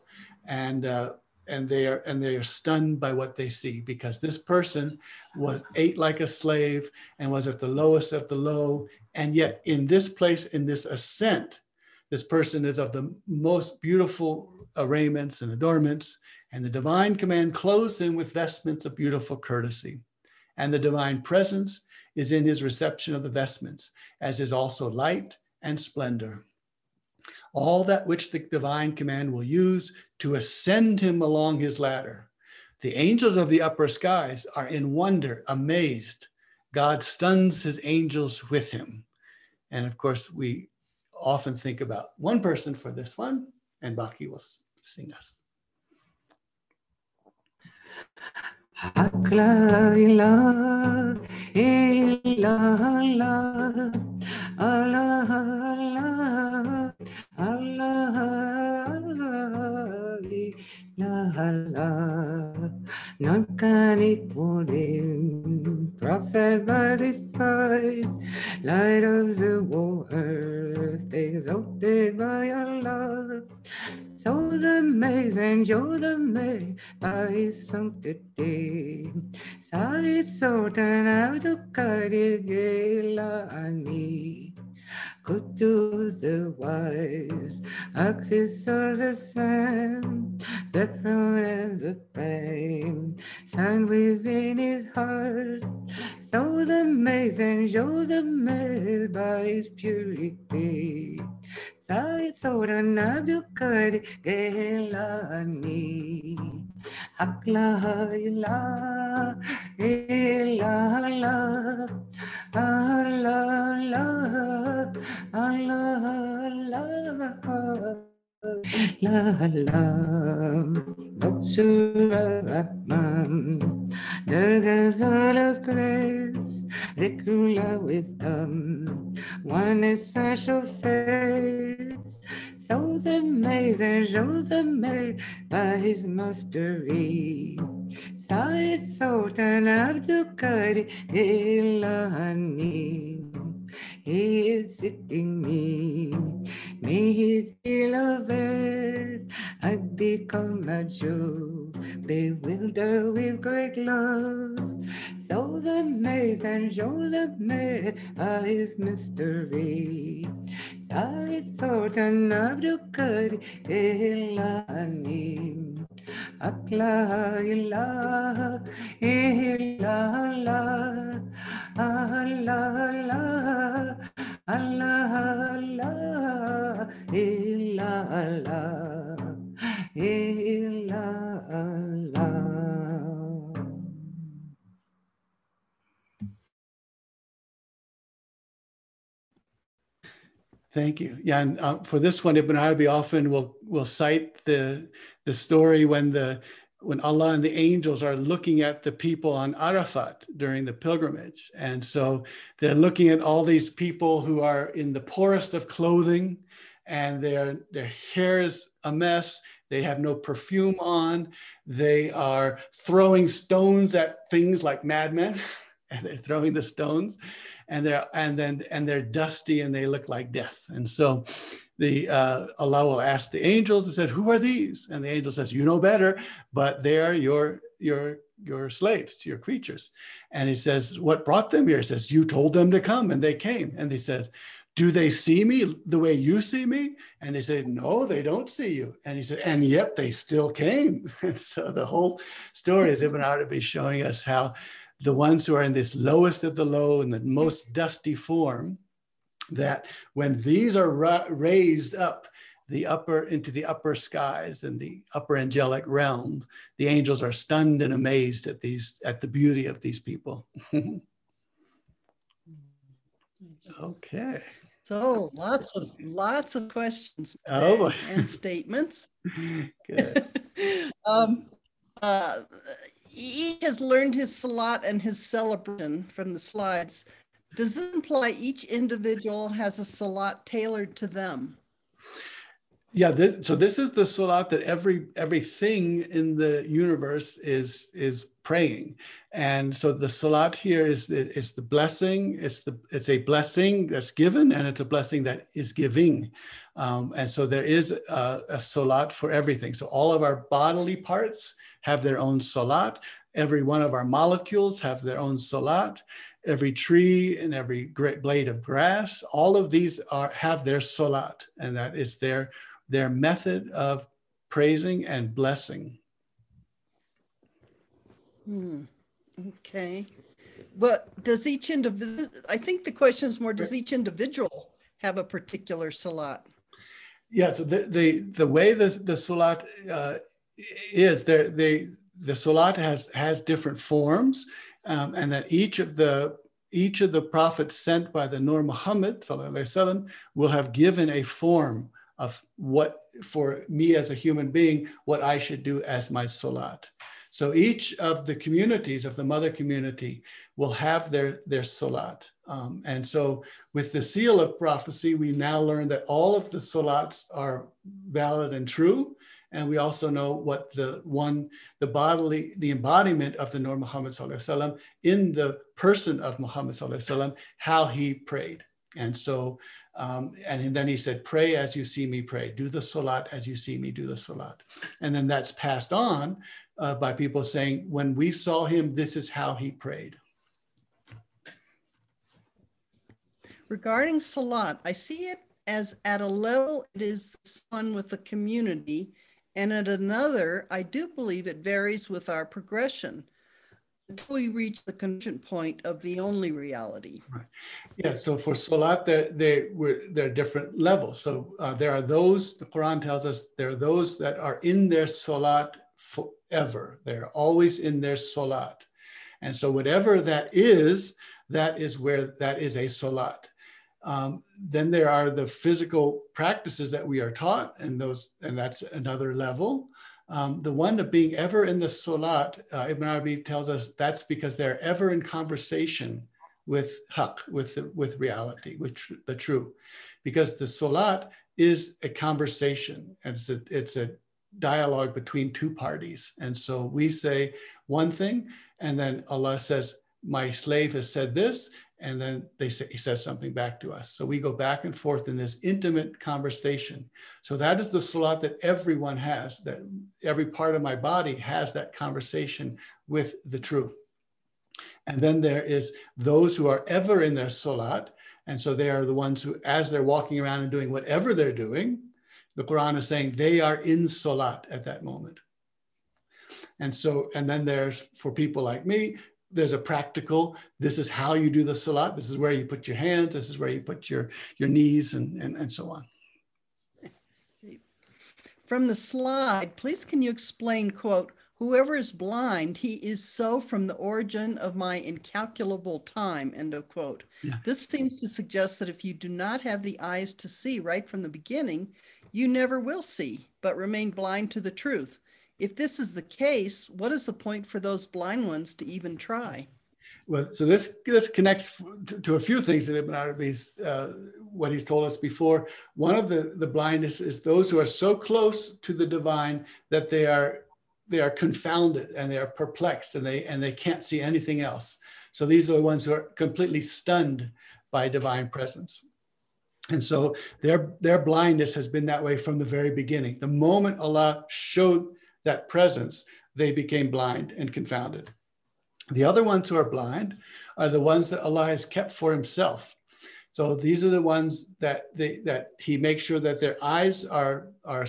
And uh, and they are and they are stunned by what they see because this person was ate like a slave and was at the lowest of the low and yet in this place in this ascent this person is of the most beautiful arraignments and adornments, and the divine command clothes him with vestments of beautiful courtesy. And the divine presence is in his reception of the vestments, as is also light and splendor. All that which the divine command will use to ascend him along his ladder. The angels of the upper skies are in wonder, amazed. God stuns his angels with him. And of course, we often think about one person for this one, and Baki will sing us. Ilaha none can equal him prophet by his side light of the world exalted by Allah so the amazing, you're the May by his sanctity. Side Sultan Abdul Qadir Gilani. To the wise, axis of the sun, the throne and the pain, sun within his heart. So the amazing, show the maze by his purity. Sai soran abdukar Gilani. Akla ila ila la la la la la la Surah Rahman Dargazala's grace Zikrullah wisdom One essential face So amazing, shows amazed by his mastery. Said Sultan Abdul Qadir Gilani. He is sitting me Me, his beloved, I become a Jew, bewildered with great love. So the maze and show the are his mystery. Side Sultan Abdul Qadir Gilani. Akla ilah illallah Allah Allah Allah illallah illallah Thank you. Yeah, and uh, for this one, Ibn Arabi often will will cite the the story when the when Allah and the angels are looking at the people on Arafat during the pilgrimage, and so they're looking at all these people who are in the poorest of clothing, and their their hair is a mess. They have no perfume on. They are throwing stones at things like madmen, and they're throwing the stones and they're and then and they're dusty and they look like death. And so the uh, Allah will ask the angels and said, "Who are these?" And the angel says, "You know better, but they are your your your slaves, your creatures." And he says, "What brought them here?" He says, "You told them to come, and they came." And he says. Do they see me the way you see me? And they say, No, they don't see you. And he said, And yet they still came. And so the whole story is Ibn Arabi showing us how the ones who are in this lowest of the low and the most dusty form, that when these are ra- raised up the upper into the upper skies and the upper angelic realm, the angels are stunned and amazed at these at the beauty of these people. okay. So lots of lots of questions Oh, and statements. Good. um, uh, each has learned his salat and his celebration from the slides. Does this imply each individual has a salat tailored to them? Yeah, so this is the salat that every everything in the universe is is praying, and so the salat here is is the blessing. It's the it's a blessing that's given, and it's a blessing that is giving, um, and so there is a, a salat for everything. So all of our bodily parts have their own salat. Every one of our molecules have their own salat. Every tree and every great blade of grass, all of these are have their salat, and that is their their method of praising and blessing. Hmm. Okay. But does each individual, I think the question is more, does each individual have a particular salat? Yeah, so the the, the way the, the salat uh, is there they the salat has has different forms, um, and that each of the each of the prophets sent by the Nur Muhammad wasallam will have given a form of what for me as a human being what I should do as my salat. So each of the communities of the mother community will have their their salat, um, and so with the seal of prophecy, we now learn that all of the salats are valid and true. And we also know what the one, the bodily, the embodiment of the Nur Muhammad Wasallam in the person of Muhammad Wasallam, how he prayed. And so, um, and then he said, pray as you see me pray, do the salat as you see me do the salat. And then that's passed on uh, by people saying, when we saw him, this is how he prayed. Regarding salat, I see it as at a level it is the one with the community, and at another, I do believe it varies with our progression until we reach the convergent point of the only reality. Right. Yeah, so for Salat, there, were, there are different levels. So uh, there are those, the Quran tells us, there are those that are in their Salat forever. They're always in their Salat. And so whatever that is, that is where that is a Salat. Um, then there are the physical practices that we are taught, and those, and that's another level. Um, the one of being ever in the Salat, uh, Ibn Arabi tells us that's because they're ever in conversation with haq, with the, with reality, with tr- the true, because the Salat is a conversation. It's a it's a dialogue between two parties, and so we say one thing, and then Allah says, "My slave has said this," and then they say, he says something back to us. So we go back and forth in this intimate conversation. So that is the salat that everyone has, that every part of my body has that conversation with the truth. And then there is those who are ever in their salat. And so they are the ones who, as they're walking around and doing whatever they're doing, the Quran is saying they are in salat at that moment. And so, and then there's for people like me, there's a practical, this is how you do the salat. This is where you put your hands. This is where you put your, your knees and, and, and so on. From the slide, please can you explain, quote, whoever is blind, he is so from the origin of my incalculable time, end of quote. Yeah. This seems to suggest that if you do not have the eyes to see right from the beginning, you never will see, but remain blind to the truth. If this is the case, what is the point for those blind ones to even try? Well, so this this connects to, to a few things in Ibn Arabi's uh, what he's told us before. One of the the blindness is those who are so close to the divine that they are they are confounded and they are perplexed and they and they can't see anything else. So these are the ones who are completely stunned by divine presence. And so their their blindness has been that way from the very beginning. The moment Allah showed that presence, they became blind and confounded. The other ones who are blind are the ones that Allah has kept for himself. So these are the ones that they, that he makes sure that their eyes are, are,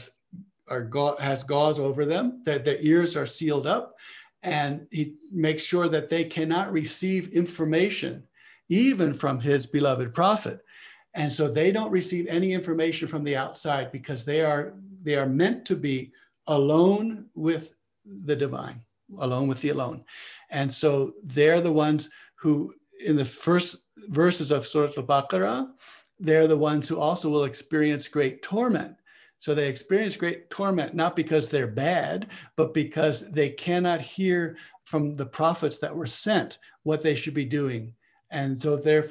are has gauze over them, that their ears are sealed up, and he makes sure that they cannot receive information even from his beloved prophet. And so they don't receive any information from the outside because they are they are meant to be alone with the divine, alone with the alone. And so they're the ones who, in the first verses of Surah Al Baqarah, they're the ones who also will experience great torment. So they experience great torment, not because they're bad, but because they cannot hear from the prophets that were sent what they should be doing. And so they're,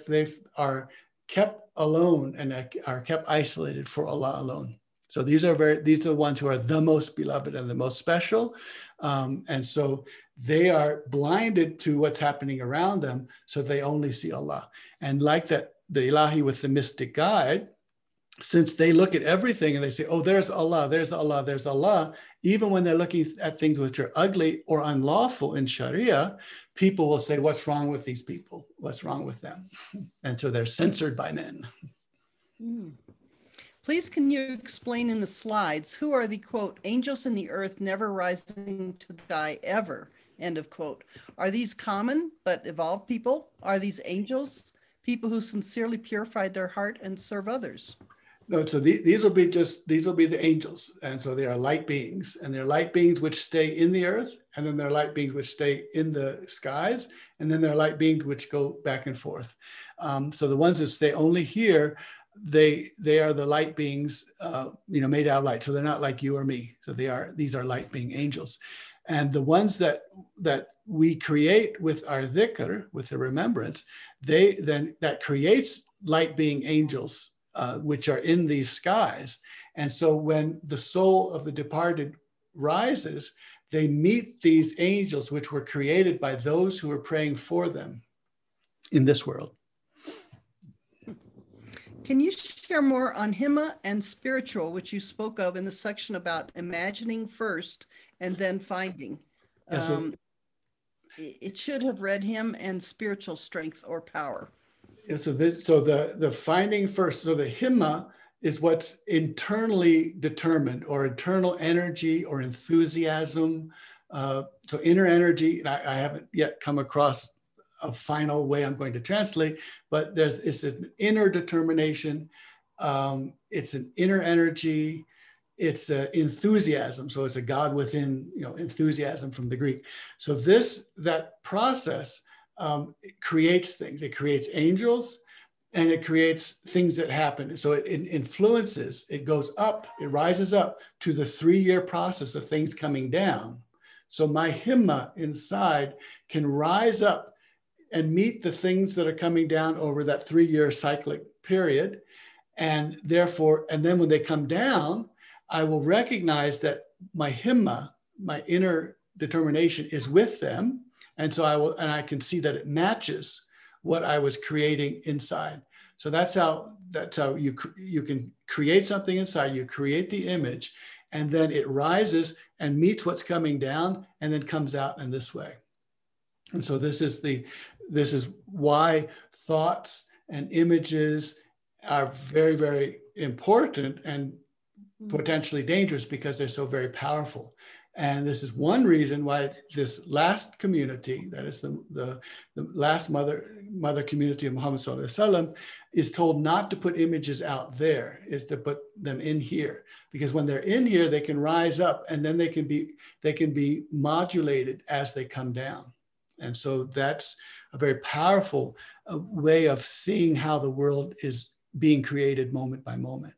kept alone and are kept isolated for Allah alone. So these are very these are the ones who are the most beloved and the most special, um, and so they are blinded to what's happening around them, so they only see Allah. And like that, the Ilahi with the mystic guide, since they look at everything and they say, "Oh, there's Allah, there's Allah, there's Allah," even when they're looking at things which are ugly or unlawful in Sharia, people will say, "What's wrong with these people? What's wrong with them?" And so they're censored by men. Mm. Please can you explain in the slides who are the quote angels in the earth never rising to die ever end of quote. Are these common but evolved people? Are these angels people who sincerely purified their heart and serve others? No so the, these will be just these will be the angels and so they are light beings and they're light beings which stay in the earth and then they're light beings which stay in the skies and then there are light beings which go back and forth. Um, so the ones that stay only here they they are the light beings uh, you know made out of light. So they're not like you or me. So they are these are light being angels. And the ones that that we create with our dhikr with the remembrance they then that creates light being angels uh, which are in these skies. And so when the soul of the departed rises they meet these angels which were created by those who were praying for them in this world Can you share more on Himma and spiritual, which you spoke of in the section about imagining first and then finding? Yeah, so- Um, it it should have read him and spiritual strength or power. Yeah, so this, so the the finding first, so the himma is what's internally determined, or internal energy, or enthusiasm. Uh, so inner energy, and I, I haven't yet come across a final way I'm going to translate, but there's it's an inner determination, um, it's an inner energy, it's uh, enthusiasm. So it's a God within, you know, enthusiasm from the Greek. So this that process um, creates things. It creates angels, and it creates things that happen. So it, it influences. It goes up. It rises up to the three-year process of things coming down. So my himma inside can rise up and meet the things that are coming down over that three-year cyclic period, and therefore, and then when they come down, I will recognize that my himma, my inner determination, is with them, and so I will, and I can see that it matches what I was creating inside. So that's how that's how you you can create something inside. You create the image, and then it rises and meets what's coming down, and then comes out in this way. And so this is the this is why thoughts and images are very very important and mm-hmm. potentially dangerous because they're so very powerful. And this is one reason why this last community, that is the, the, the last mother, mother community of Muhammad Sallallahu is told not to put images out there, is to put them in here. Because when they're in here, they can rise up and then they can be, they can be modulated as they come down. And so that's a very powerful uh, way of seeing how the world is being created moment by moment.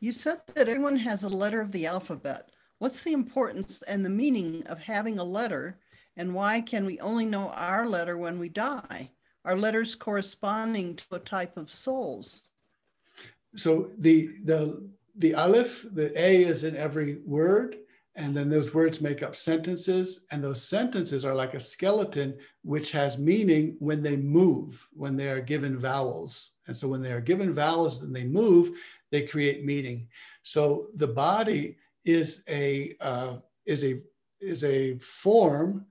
You said that everyone has a letter of the alphabet. What's the importance and the meaning of having a letter, and why can we only know our letter when we die? Are letters corresponding to a type of souls? So the the the aleph, the A is in every word, and then those words make up sentences, and those sentences are like a skeleton which has meaning when they move, when they are given vowels. And so when they are given vowels and they move, they create meaning. So the body is a uh, is a is a form,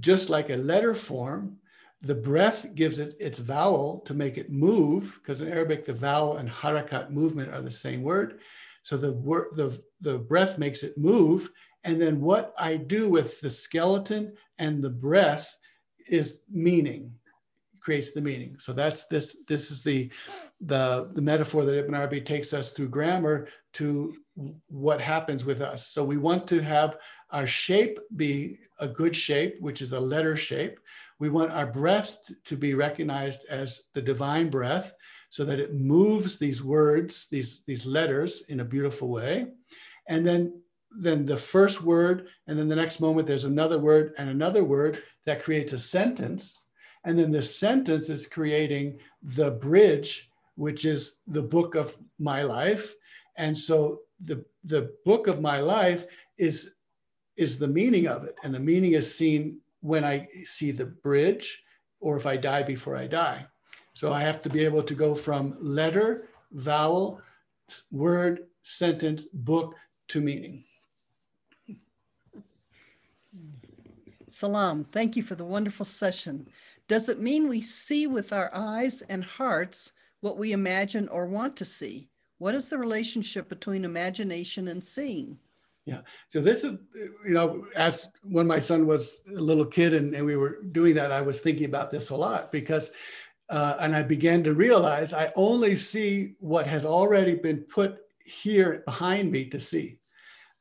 just like a letter form. The breath gives it its vowel to make it move, because in Arabic the vowel and harakat movement are the same word. So the the the breath makes it move, and then what I do with the skeleton and the breath is meaning creates the meaning. So that's this this is the the the metaphor that Ibn Arabi takes us through grammar to what happens with us. So we want to have our shape be a good shape, which is a letter shape. We want our breath to be recognized as the divine breath so that it moves these words, these, these letters in a beautiful way. And then, then the first word, and then the next moment there's another word and another word that creates a sentence and then the sentence is creating the bridge, which is the book of my life. And so the, the book of my life is, is the meaning of it. And the meaning is seen when I see the bridge or if I die before I die. So I have to be able to go from letter, vowel, word, sentence, book to meaning. Salam. Thank you for the wonderful session. Does it mean we see with our eyes and hearts what we imagine or want to see? What is the relationship between imagination and seeing? Yeah. So this is, you know, as when my son was a little kid and, and we were doing that, I was thinking about this a lot because, uh, and I began to realize I only see what has already been put here behind me to see.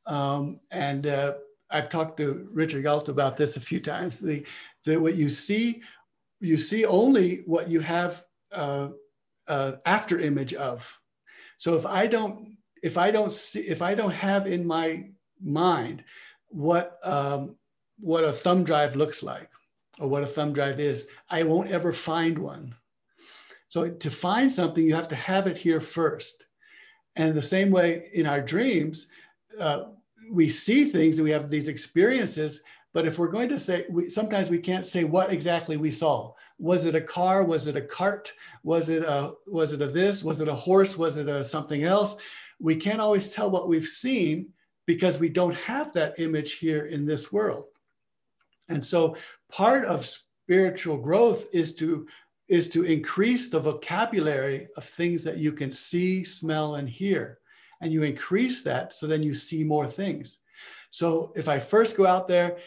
Um, and uh, I've talked to Richard Galt about this a few times. The, the what you see you see only what you have uh, uh, after image of. So if I don't, if I don't see, if I don't have in my mind what um, what a thumb drive looks like or what a thumb drive is, I won't ever find one. So to find something, you have to have it here first. And the same way in our dreams, uh, we see things and we have these experiences, but if we're going to say, we, sometimes we can't say what exactly we saw. Was it a car? Was it a cart? Was it a, was it a this? Was it a horse? Was it a something else? We can't always tell what we've seen because we don't have that image here in this world. And so part of spiritual growth is to is to increase the vocabulary of things that you can see, smell, and hear. And you increase that so then you see more things. So if I first go out there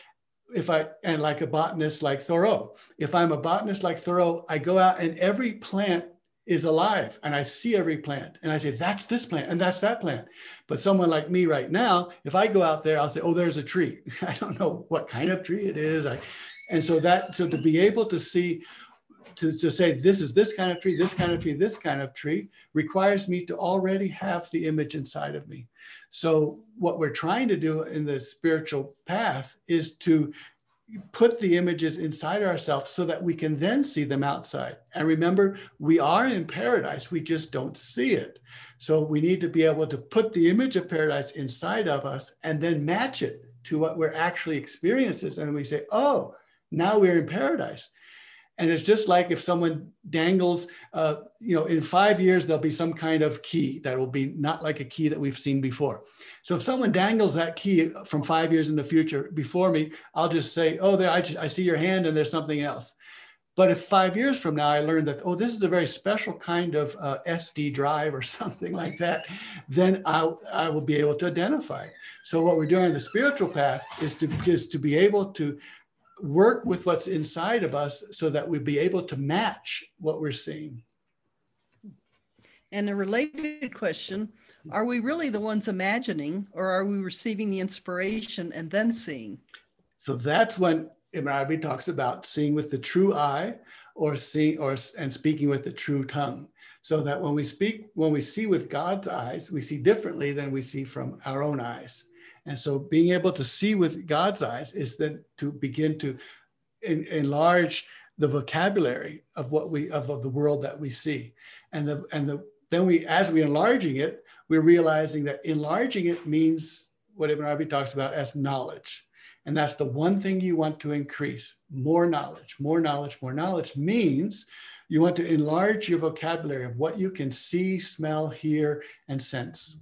if I, and like a botanist like Thoreau, if I'm a botanist like Thoreau, I go out and every plant is alive and I see every plant and I say, that's this plant and that's that plant. But someone like me right now, if I go out there, I'll say, oh, there's a tree. I don't know what kind of tree it is. I, and so that, so to be able to see to, to say this is this kind of tree, this kind of tree, this kind of tree requires me to already have the image inside of me. So what we're trying to do in the spiritual path is to put the images inside ourselves so that we can then see them outside. And remember, we are in paradise, we just don't see it. So we need to be able to put the image of paradise inside of us and then match it to what we're actually experiencing. And we say, oh, now we're in paradise. And it's just like if someone dangles, uh, you know, in five years, there'll be some kind of key that will be not like a key that we've seen before. So if someone dangles that key from five years in the future before me, I'll just say, oh, there, I, I see your hand and there's something else. But if five years from now I learned that, oh, this is a very special kind of uh, SD drive or something like that, then I, I will be able to identify. So what we're doing the spiritual path is to, is to be able to work with what's inside of us so that we be able to match what we're seeing. And a related question, are we really the ones imagining or are we receiving the inspiration and then seeing? So that's when Ibn Arabi talks about seeing with the true eye or seeing or and speaking with the true tongue. So that when we speak, when we see with God's eyes, we see differently than we see from our own eyes. And so being able to see with God's eyes is then to begin to enlarge the vocabulary of what we of, of the world that we see. And the and the then we as we're enlarging it, we're realizing that enlarging it means what Ibn Arabi talks about as knowledge. And that's the one thing you want to increase more knowledge, more knowledge, more knowledge means you want to enlarge your vocabulary of what you can see, smell, hear, and sense.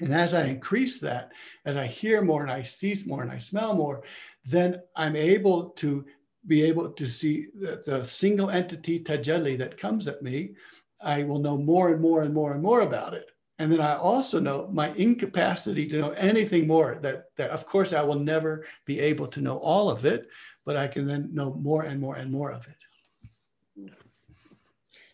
And as I increase that, as I hear more and I see more and I smell more, then I'm able to be able to see the, the single entity tajalli that comes at me. I will know more and more and more and more about it. And then I also know my incapacity to know anything more that, that of course I will never be able to know all of it, but I can then know more and more and more of it.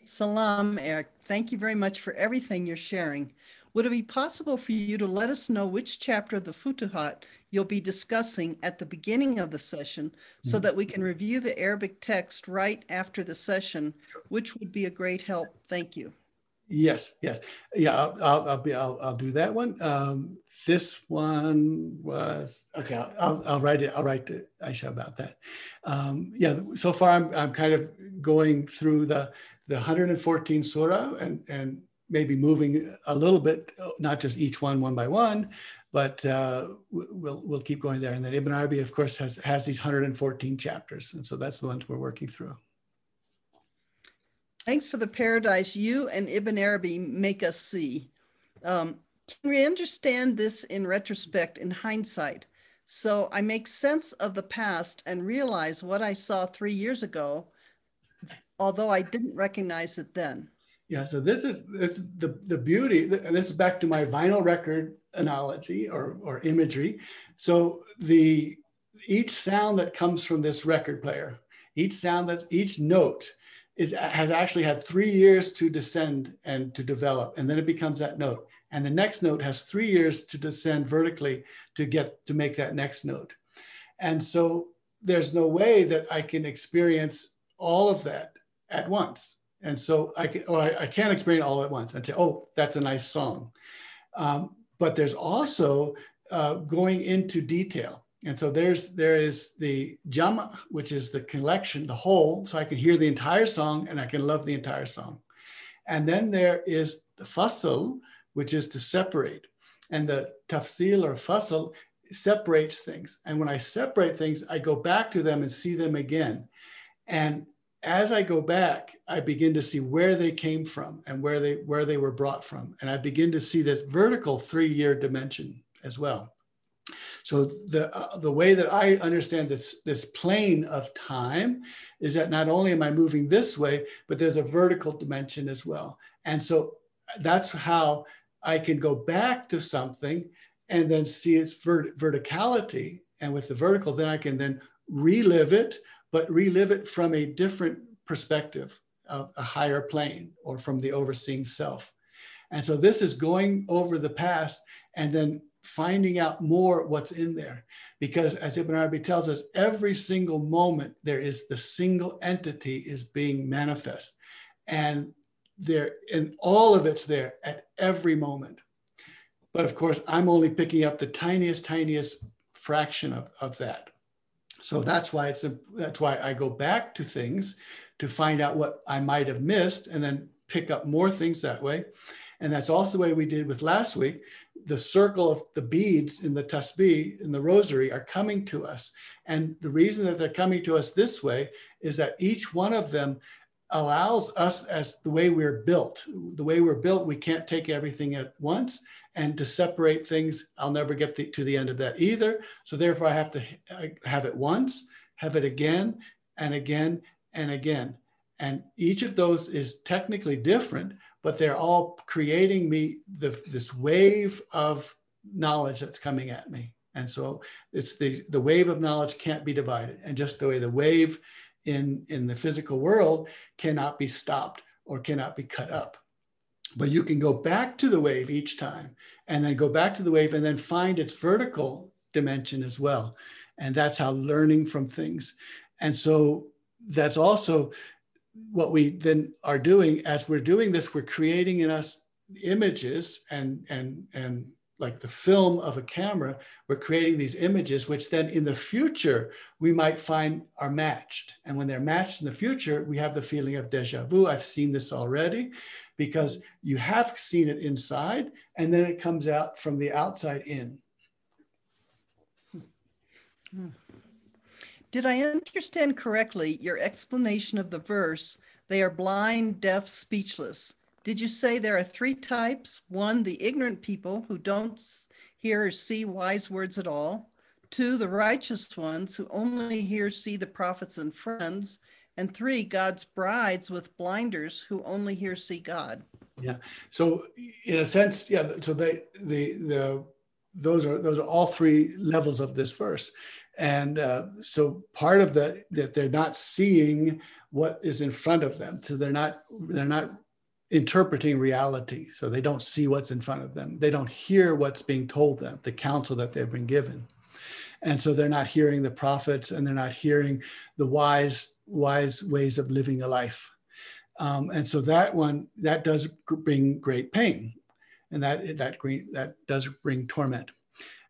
Salam, Eric. Thank you very much for everything you're sharing. Would it be possible for you to let us know which chapter of the Futuhat you'll be discussing at the beginning of the session so that we can review the Arabic text right after the session, which would be a great help. Thank you. Yes, yes, yeah. I'll, I'll, I'll be I'll, I'll do that one. Um, this one was okay. I'll, I'll, I'll write it. I'll write to Aisha about that. Um, yeah. So far, I'm I'm kind of going through the the 114 surah and and maybe moving a little bit, not just each one one by one, but uh, we'll we'll keep going there. And then Ibn Arabi, of course, has has these 114 chapters, and so that's the ones we're working through. Thanks for the paradise you and Ibn Arabi make us see. Um, can we understand this in retrospect, in hindsight? So I make sense of the past and realize what I saw three years ago, although I didn't recognize it then. Yeah, so this is this is the the beauty, and this is back to my vinyl record analogy or or imagery. So the each sound that comes from this record player, each sound that's each note is has actually had three years to descend and to develop, and then it becomes that note. And the next note has three years to descend vertically to get to make that next note. And so there's no way that I can experience all of that at once. And so I can, or I, I can't experience all at once and say, oh, that's a nice song. Um, but there's also uh, going into detail. And so there's there is the jama, which is the collection, the whole, so I can hear the entire song and I can love the entire song. And then there is the fasl, which is to separate. And the tafsil or fasl separates things. And when I separate things, I go back to them and see them again. And as I go back, I begin to see where they came from and where they where they were brought from. And I begin to see this vertical three-year dimension as well. So the, uh, the way that I understand this, this plane of time is that not only am I moving this way, but there's a vertical dimension as well. And so that's how I can go back to something and then see its vert verticality. And with the vertical, then I can then relive it, but relive it from a different perspective of a higher plane or from the overseeing self. And so this is going over the past and then finding out more what's in there. Because as Ibn Arabi tells us, every single moment there is the single entity is being manifest. And there, and all of it's there at every moment. But of course, I'm only picking up the tiniest, tiniest fraction of, of that. So that's why it's a, that's why I go back to things to find out what I might have missed and then pick up more things that way. And that's also the way we did with last week. The circle of the beads in the tasbih, in the rosary, are coming to us. And the reason that they're coming to us this way is that each one of them allows us as the way we're built. The way we're built we can't take everything at once and to separate things i'll never get the, to the end of that either. So therefore i have to have it once have it again and again and again. And each of those is technically different but they're all creating me the, this wave of knowledge that's coming at me. And so it's the the wave of knowledge can't be divided. And just the way the wave in, in the physical world cannot be stopped or cannot be cut up. But you can go back to the wave each time and then go back to the wave and then find its vertical dimension as well. And that's how learning from things. And so that's also what we then are doing as we're doing this, we're creating in us images and and and like the film of a camera, we're creating these images, which then in the future we might find are matched. And when they're matched in the future, we have the feeling of deja vu. I've seen this already because you have seen it inside and then it comes out from the outside in. Did I understand correctly your explanation of the verse? They are blind, deaf, speechless. Did you say there are three types? One, the ignorant people who don't hear or see wise words at all. Two, the righteous ones who only hear, see the prophets and friends. And three, God's brides with blinders who only hear, see God. Yeah. So in a sense, yeah. So they, the, the, those are those are all three levels of this verse, and uh, so part of that that they're not seeing what is in front of them. So they're not they're not interpreting reality. So they don't see what's in front of them. They don't hear what's being told them, the counsel that they've been given. And so they're not hearing the prophets and they're not hearing the wise, wise ways of living a life. Um, and so that one, that does bring great pain. And that, that, green, that does bring torment.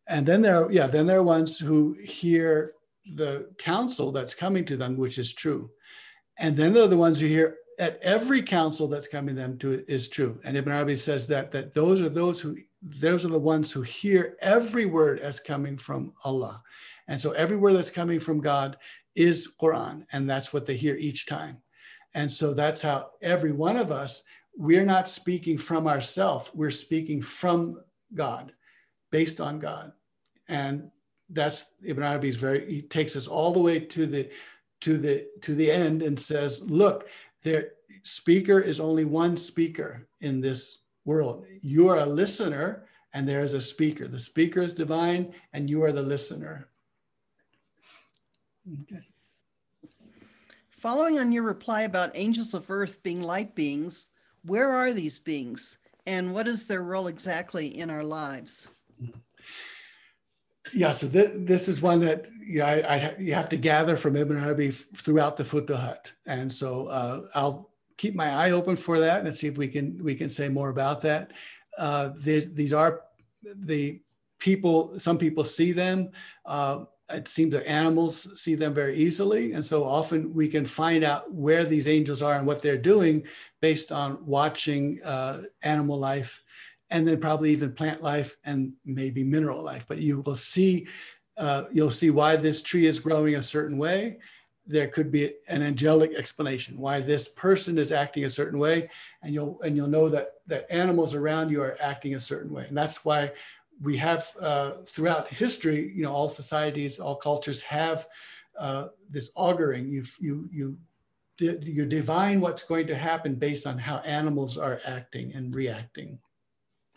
And then there are, yeah, then there are ones who hear the counsel that's coming to them, which is true. And then there are the ones who hear at every counsel that's coming them to is true. And Ibn Arabi says that that those are those who those are the ones who hear every word as coming from Allah. And so every word that's coming from God is Quran, and that's what they hear each time. And so that's how every one of us, we're not speaking from ourselves, we're speaking from God, based on God. And that's Ibn Arabi is very, he takes us all the way to the to the to the end and says, look, there speaker is only one speaker in this world. You are a listener and there is a speaker. The speaker is divine and you are the listener. Okay. Following on your reply about angels of earth being light beings, where are these beings and what is their role exactly in our lives? Hmm. Yeah, so th- this is one that you, know, I, I, you have to gather from Ibn Arabi f- throughout the Futuhat, Hut, and so uh, I'll keep my eye open for that and see if we can we can say more about that. Uh, these, are the people. Some people see them. Uh, it seems that animals see them very easily, and so often we can find out where these angels are and what they're doing based on watching uh, animal life and then probably even plant life and maybe mineral life. But you will see, uh, you'll see why this tree is growing a certain way. There could be an angelic explanation why this person is acting a certain way, and you'll and you'll know that that animals around you are acting a certain way, and that's why we have uh, throughout history, you know, all societies, all cultures have uh, this auguring. You you you you divine what's going to happen based on how animals are acting and reacting.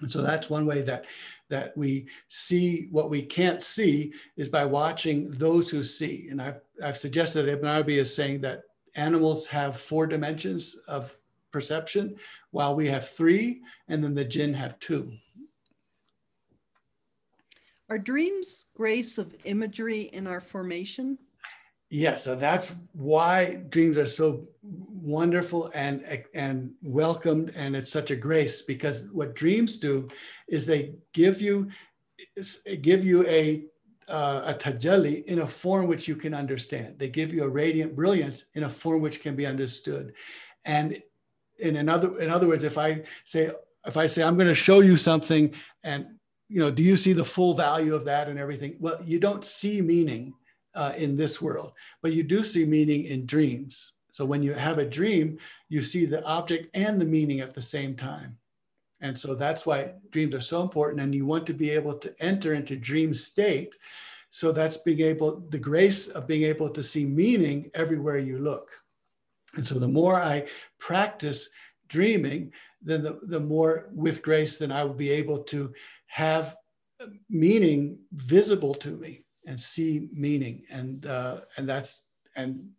And so that's one way that, that we see what we can't see is by watching those who see. And I've, I've suggested that Ibn Arabi is saying that animals have four dimensions of perception, while we have three, and then the jinn have two. Are dreams grace of imagery in our formation? Yes, so that's why dreams are so wonderful and and welcomed, and it's such a grace because what dreams do is they give you give you a uh, a tajalli in a form which you can understand. They give you a radiant brilliance in a form which can be understood, and in another in other words, if I say if I say, I'm going to show you something and, you know, do you see the full value of that and everything? Well, you don't see meaning uh, in this world, but you do see meaning in dreams. So when you have a dream, you see the object and the meaning at the same time. And so that's why dreams are so important. And you want to be able to enter into dream state. So that's being able, the grace of being able to see meaning everywhere you look. And so the more I practice dreaming, then the, the more with grace, then I will be able to have meaning visible to me and see meaning. And uh, and that's and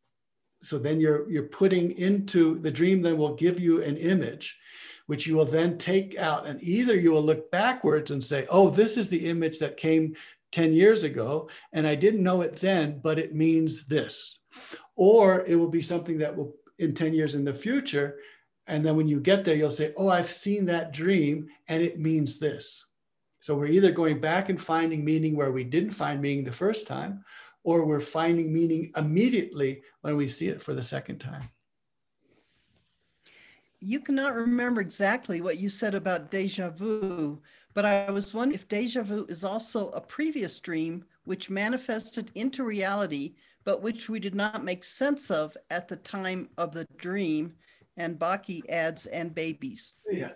so then you're you're putting into the dream then will give you an image which you will then take out and either you will look backwards and say oh this is the image that came 10 years ago and i didn't know it then but it means this or it will be something that will in 10 years in the future and then when you get there, you'll say, Oh, I've seen that dream and it means this. So we're either going back and finding meaning where we didn't find meaning the first time, or we're finding meaning immediately when we see it for the second time. You cannot remember exactly what you said about deja vu, but I was wondering if deja vu is also a previous dream which manifested into reality, but which we did not make sense of at the time of the dream and Baki adds and babies. Yeah.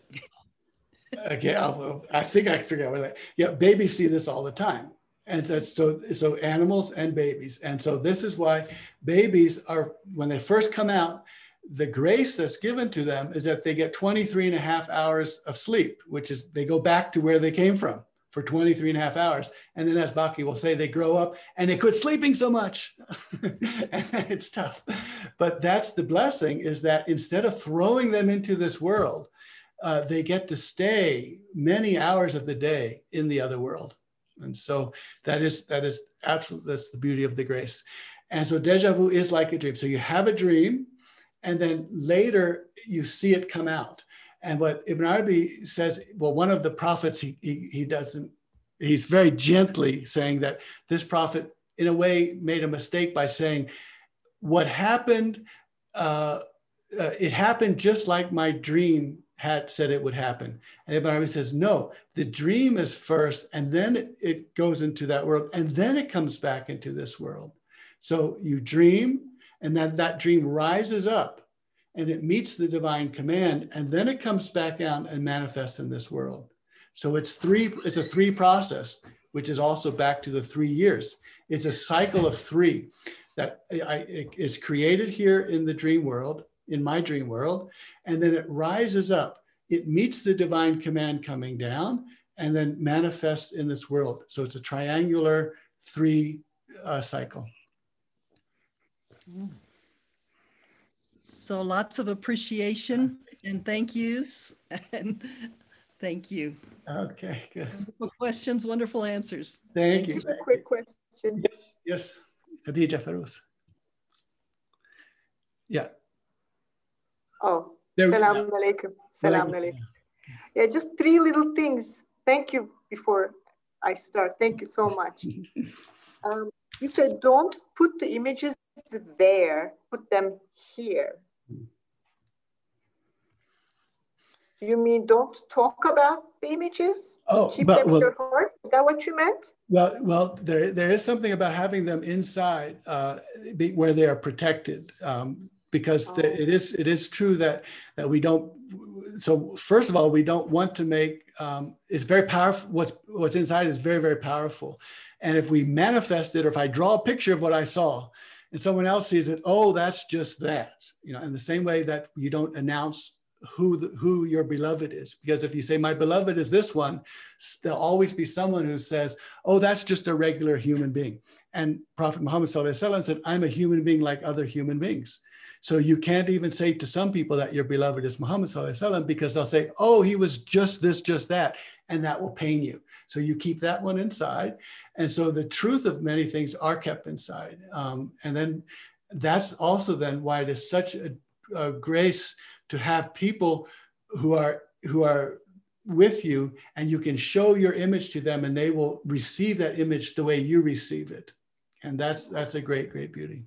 Okay, I'll, I think I can figure out what that. Yeah, babies see this all the time, and that's so so animals and babies, and so this is why babies are when they first come out. The grace that's given to them is that they get 23 and a half hours of sleep, which is they go back to where they came from for 23 and a half hours. And then as Baki will say, they grow up and they quit sleeping so much. and it's tough. But that's the blessing is that instead of throwing them into this world, uh, they get to stay many hours of the day in the other world. And so that is that is absolutely that's the beauty of the grace. And so deja vu is like a dream. So you have a dream, and then later you see it come out. And what Ibn Arabi says, well, one of the prophets, he, he, he doesn't, he's very gently saying that this prophet, in a way, made a mistake by saying, what happened, uh, uh, it happened just like my dream had said it would happen. And Ibn Arabi says, no, the dream is first, and then it, goes into that world, and then it comes back into this world. So you dream, and then that dream rises up and it meets the divine command and then it comes back out and manifests in this world so it's three it's a three process which is also back to the three years it's a cycle of three that is created here in the dream world in my dream world and then it rises up it meets the divine command coming down and then manifests in this world so it's a triangular three uh, cycle. So lots of appreciation and thank yous and thank you. Okay, good. Wonderful questions, wonderful answers. Thank, thank you. you. A quick question. Yes, yes. Khadija Farouz. Yeah. Oh, there, salam alaikum. Salam alaikum. Yeah, just three little things. Thank you before I start. Thank you so much. um, you said don't put the images there, put them here. You mean don't talk about the images? Oh, keep but, them in your heart. Is that what you meant? Well, well, there there is something about having them inside uh, be, where they are protected, um, because oh. the, it is it is true that that we don't. So first of all, we don't want to make um, it's very powerful. What's what's inside is very very powerful, and if we manifest it, or if I draw a picture of what I saw, and someone else sees it, oh, that's just that. You know, in the same way that you don't announce who the, who your beloved is, because if you say my beloved is this one, there'll always be someone who says, oh, that's just a regular human being. And Prophet Muhammad said, I'm a human being like other human beings. So you can't even say to some people that your beloved is Muhammad Wasallam because they'll say, oh, he was just this, just that. And that will pain you. So you keep that one inside. And so the truth of many things are kept inside. Um, and then that's also then why it is such a, a grace to have people who are who are with you and you can show your image to them and they will receive that image the way you receive it and that's that's a great great beauty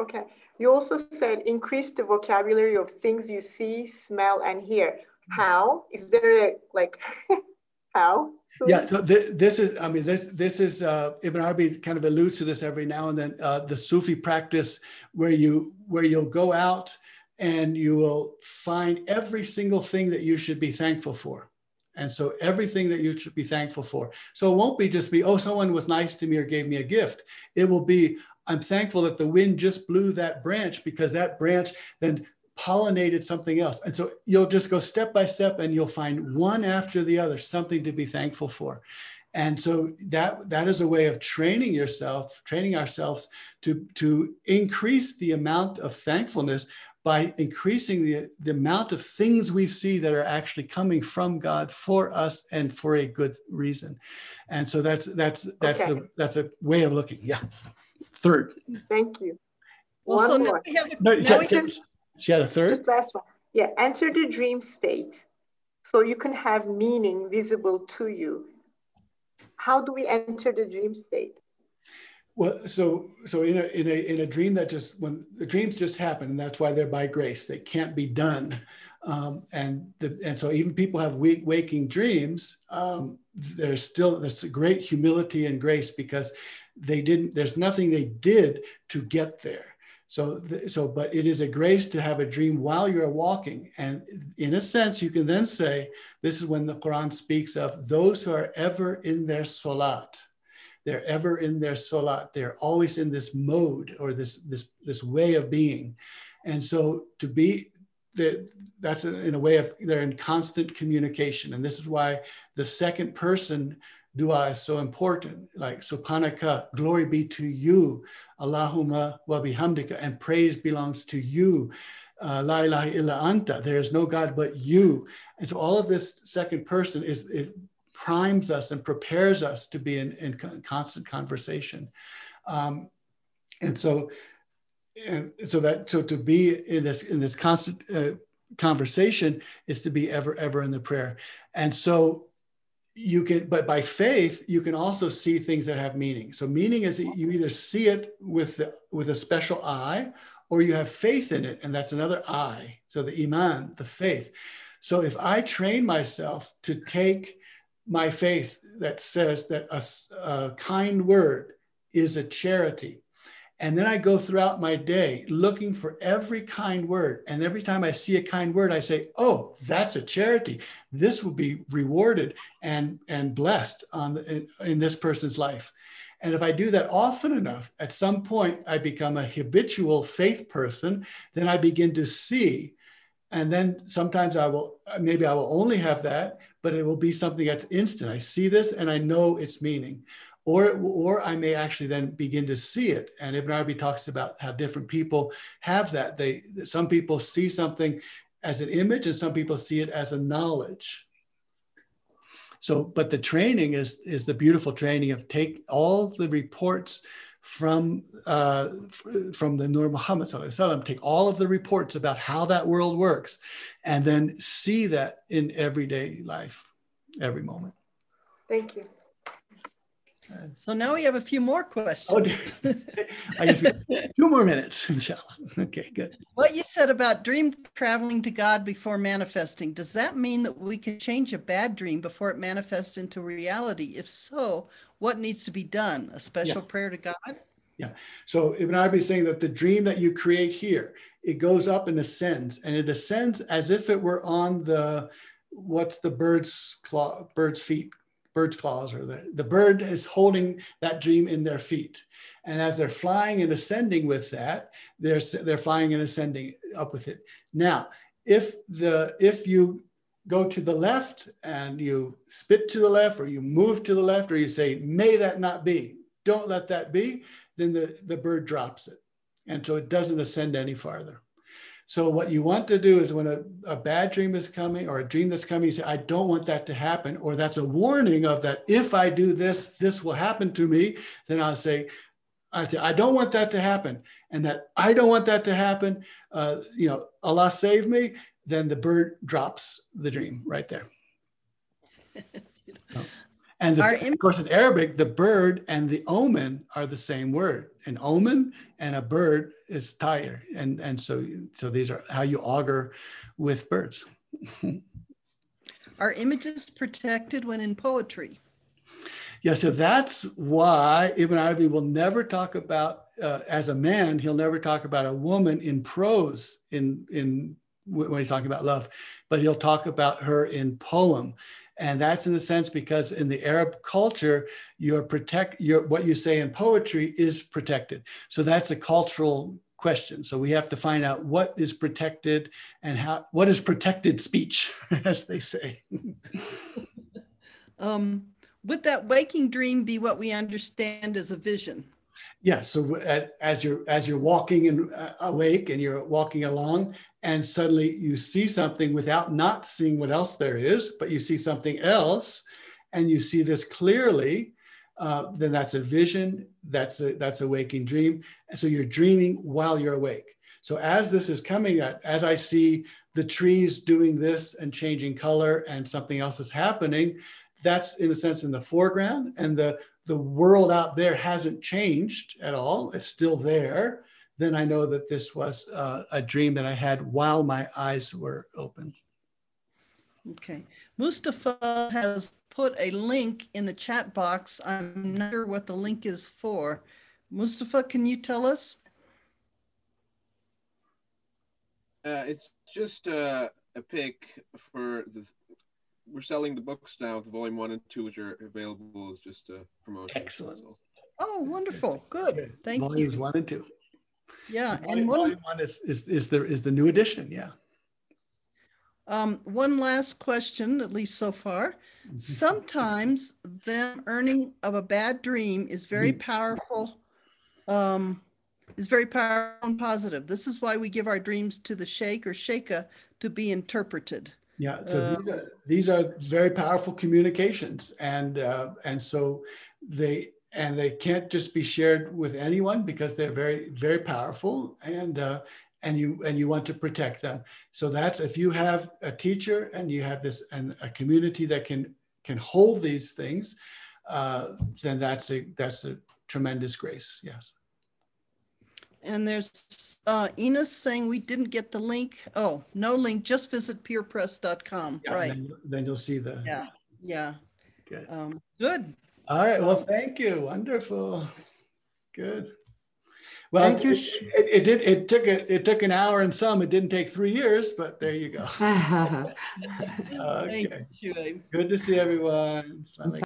okay you also said increase the vocabulary of things you see, smell, and hear. how? Is there a like how? Yeah, so th- this is, I mean, this this is uh, Ibn Arabi kind of alludes to this every now and then. Uh, the Sufi practice where you where you'll go out and you will find every single thing that you should be thankful for. And so everything that you should be thankful for. So it won't be just be, oh, someone was nice to me or gave me a gift. It will be, I'm thankful that the wind just blew that branch because that branch then pollinated something else. And so you'll just go step by step and you'll find one after the other something to be thankful for. And so that that is a way of training yourself, training ourselves to, to increase the amount of thankfulness by increasing the, the amount of things we see that are actually coming from God for us and for a good reason. And so that's that's that's okay. a that's a way of looking. Yeah. Third. Thank you. Well, one so more. now we have a, no, now we can, she had a third? Just last one. Yeah, enter the dream state so you can have meaning visible to you. How do we enter the dream state? Well, so so in a in a in a dream that just when the dreams just happen, and that's why they're by grace. They can't be done, um, and the, and so even people have weak waking dreams. Um, there's still there's great humility and grace because they didn't. There's nothing they did to get there. So, so, but it is a grace to have a dream while you're walking. And in a sense, you can then say, this is when the Quran speaks of those who are ever in their salat. They're ever in their salat. They're always in this mode or this, this, this way of being. And so to be, that's in a way of, they're in constant communication. And this is why the second person dua is so important. Like subhanaka, glory be to you, Allahumma wa bihamdika, and praise belongs to you. Uh, La ilaha illa anta, there is no God but you. And so all of this second person is it primes us and prepares us to be in, in constant conversation. Um, and so, and so that so to be in this in this constant uh, conversation is to be ever ever in the prayer. And so you can but by faith you can also see things that have meaning so meaning is that you either see it with the, with a special eye or you have faith in it and that's another eye so the iman the faith so if i train myself to take my faith that says that a, a kind word is a charity and then I go throughout my day looking for every kind word. And every time I see a kind word, I say, oh, that's a charity. This will be rewarded and, and blessed on the, in, in this person's life. And if I do that often enough, at some point I become a habitual faith person, then I begin to see. And then sometimes I will, maybe I will only have that, but it will be something that's instant. I see this and I know its meaning or, or I may actually then begin to see it. And Ibn Arabi talks about how different people have that. They, some people see something as an image and some people see it as a knowledge. So, but the training is, is the beautiful training of take all the reports from, uh, from the Nur Muhammad, take all of the reports about how that world works, and then see that in everyday life, every moment. Thank you. So now we have a few more oh, questions. Oh, I guess two more minutes, inshallah. Okay, good. What you said about dream traveling to God before manifesting, does that mean that we can change a bad dream before it manifests into reality? If so, what needs to be done? A special yeah. prayer to God? Yeah. So Ibn Arabi is saying that the dream that you create here, it goes up and ascends, and it ascends as if it were on the what's the bird's claw, bird's feet bird's claws or the, the bird is holding that dream in their feet. And as they're flying and ascending with that, they're, they're flying and ascending up with it. Now, if the if you go to the left and you spit to the left or you move to the left or you say, may that not be, don't let that be, then the, the bird drops it. And so it doesn't ascend any farther. So what you want to do is when a, a bad dream is coming or a dream that's coming, you say, I don't want that to happen. Or that's a warning of that if I do this, this will happen to me. Then I'll say, I say, I don't want that to happen. And that I don't want that to happen. Uh, you know, Allah save me. Then the bird drops the dream right there. And the, of course, in Arabic, the bird and the omen are the same word. An omen and a bird is tire, and and so so these are how you augur with birds. Are images protected when in poetry? Yeah, so that's why Ibn Arabi will never talk about, uh, as a man, he'll never talk about a woman in prose in, in when he's talking about love, but he'll talk about her in poem. And that's in a sense because in the Arab culture, your protect your what you say in poetry is protected. So that's a cultural question. So we have to find out what is protected and how what is protected speech, as they say. um, would that waking dream be what we understand as a vision? Yeah. So as you're as you're walking and uh, awake and you're walking along, and suddenly you see something without not seeing what else there is, but you see something else, and you see this clearly. Uh, then that's a vision. That's a that's a waking dream. And so you're dreaming while you're awake. So as this is coming as I see the trees doing this and changing color, and something else is happening, that's in a sense in the foreground, and the the world out there hasn't changed at all. It's still there. Then I know that this was uh, a dream that I had while my eyes were open. Okay. Mustafa has put a link in the chat box. I'm not sure what the link is for. Mustafa, can you tell us? Uh, it's just uh, a pick for this we're selling the books now, the volume one and two, which are available as just a promotion. Excellent. Oh, wonderful. Good. Thank Volumes you. Volumes one and two. Yeah. Volume, and one, volume one is, is, is, the, is the new edition. Yeah. Um, one last question, at least so far. Sometimes them earning of a bad dream is very Mm. powerful, um, is very powerful and positive. This is why we give our dreams to the sheikh or sheikha to be interpreted. Yeah, so Uh, these, are, these are very powerful communications, and uh, and so they and they can't just be shared with anyone because they're very very powerful, and uh, and you and you want to protect them. So that's if you have a teacher and you have this and a community that can can hold these things, uh, then that's a that's a tremendous grace. Yes. And there's uh, Enos saying we didn't get the link. Oh, no link. Just visit pirpress.com. Yeah, right. Then, then you'll see the. Yeah. Yeah. Good. Um, good. All right. Well, thank you. Wonderful. Good. Well, Thank you. It, it, it did. It took a, It took an hour and some. It didn't take three years, but there you go. Okay. you, Good to see everyone.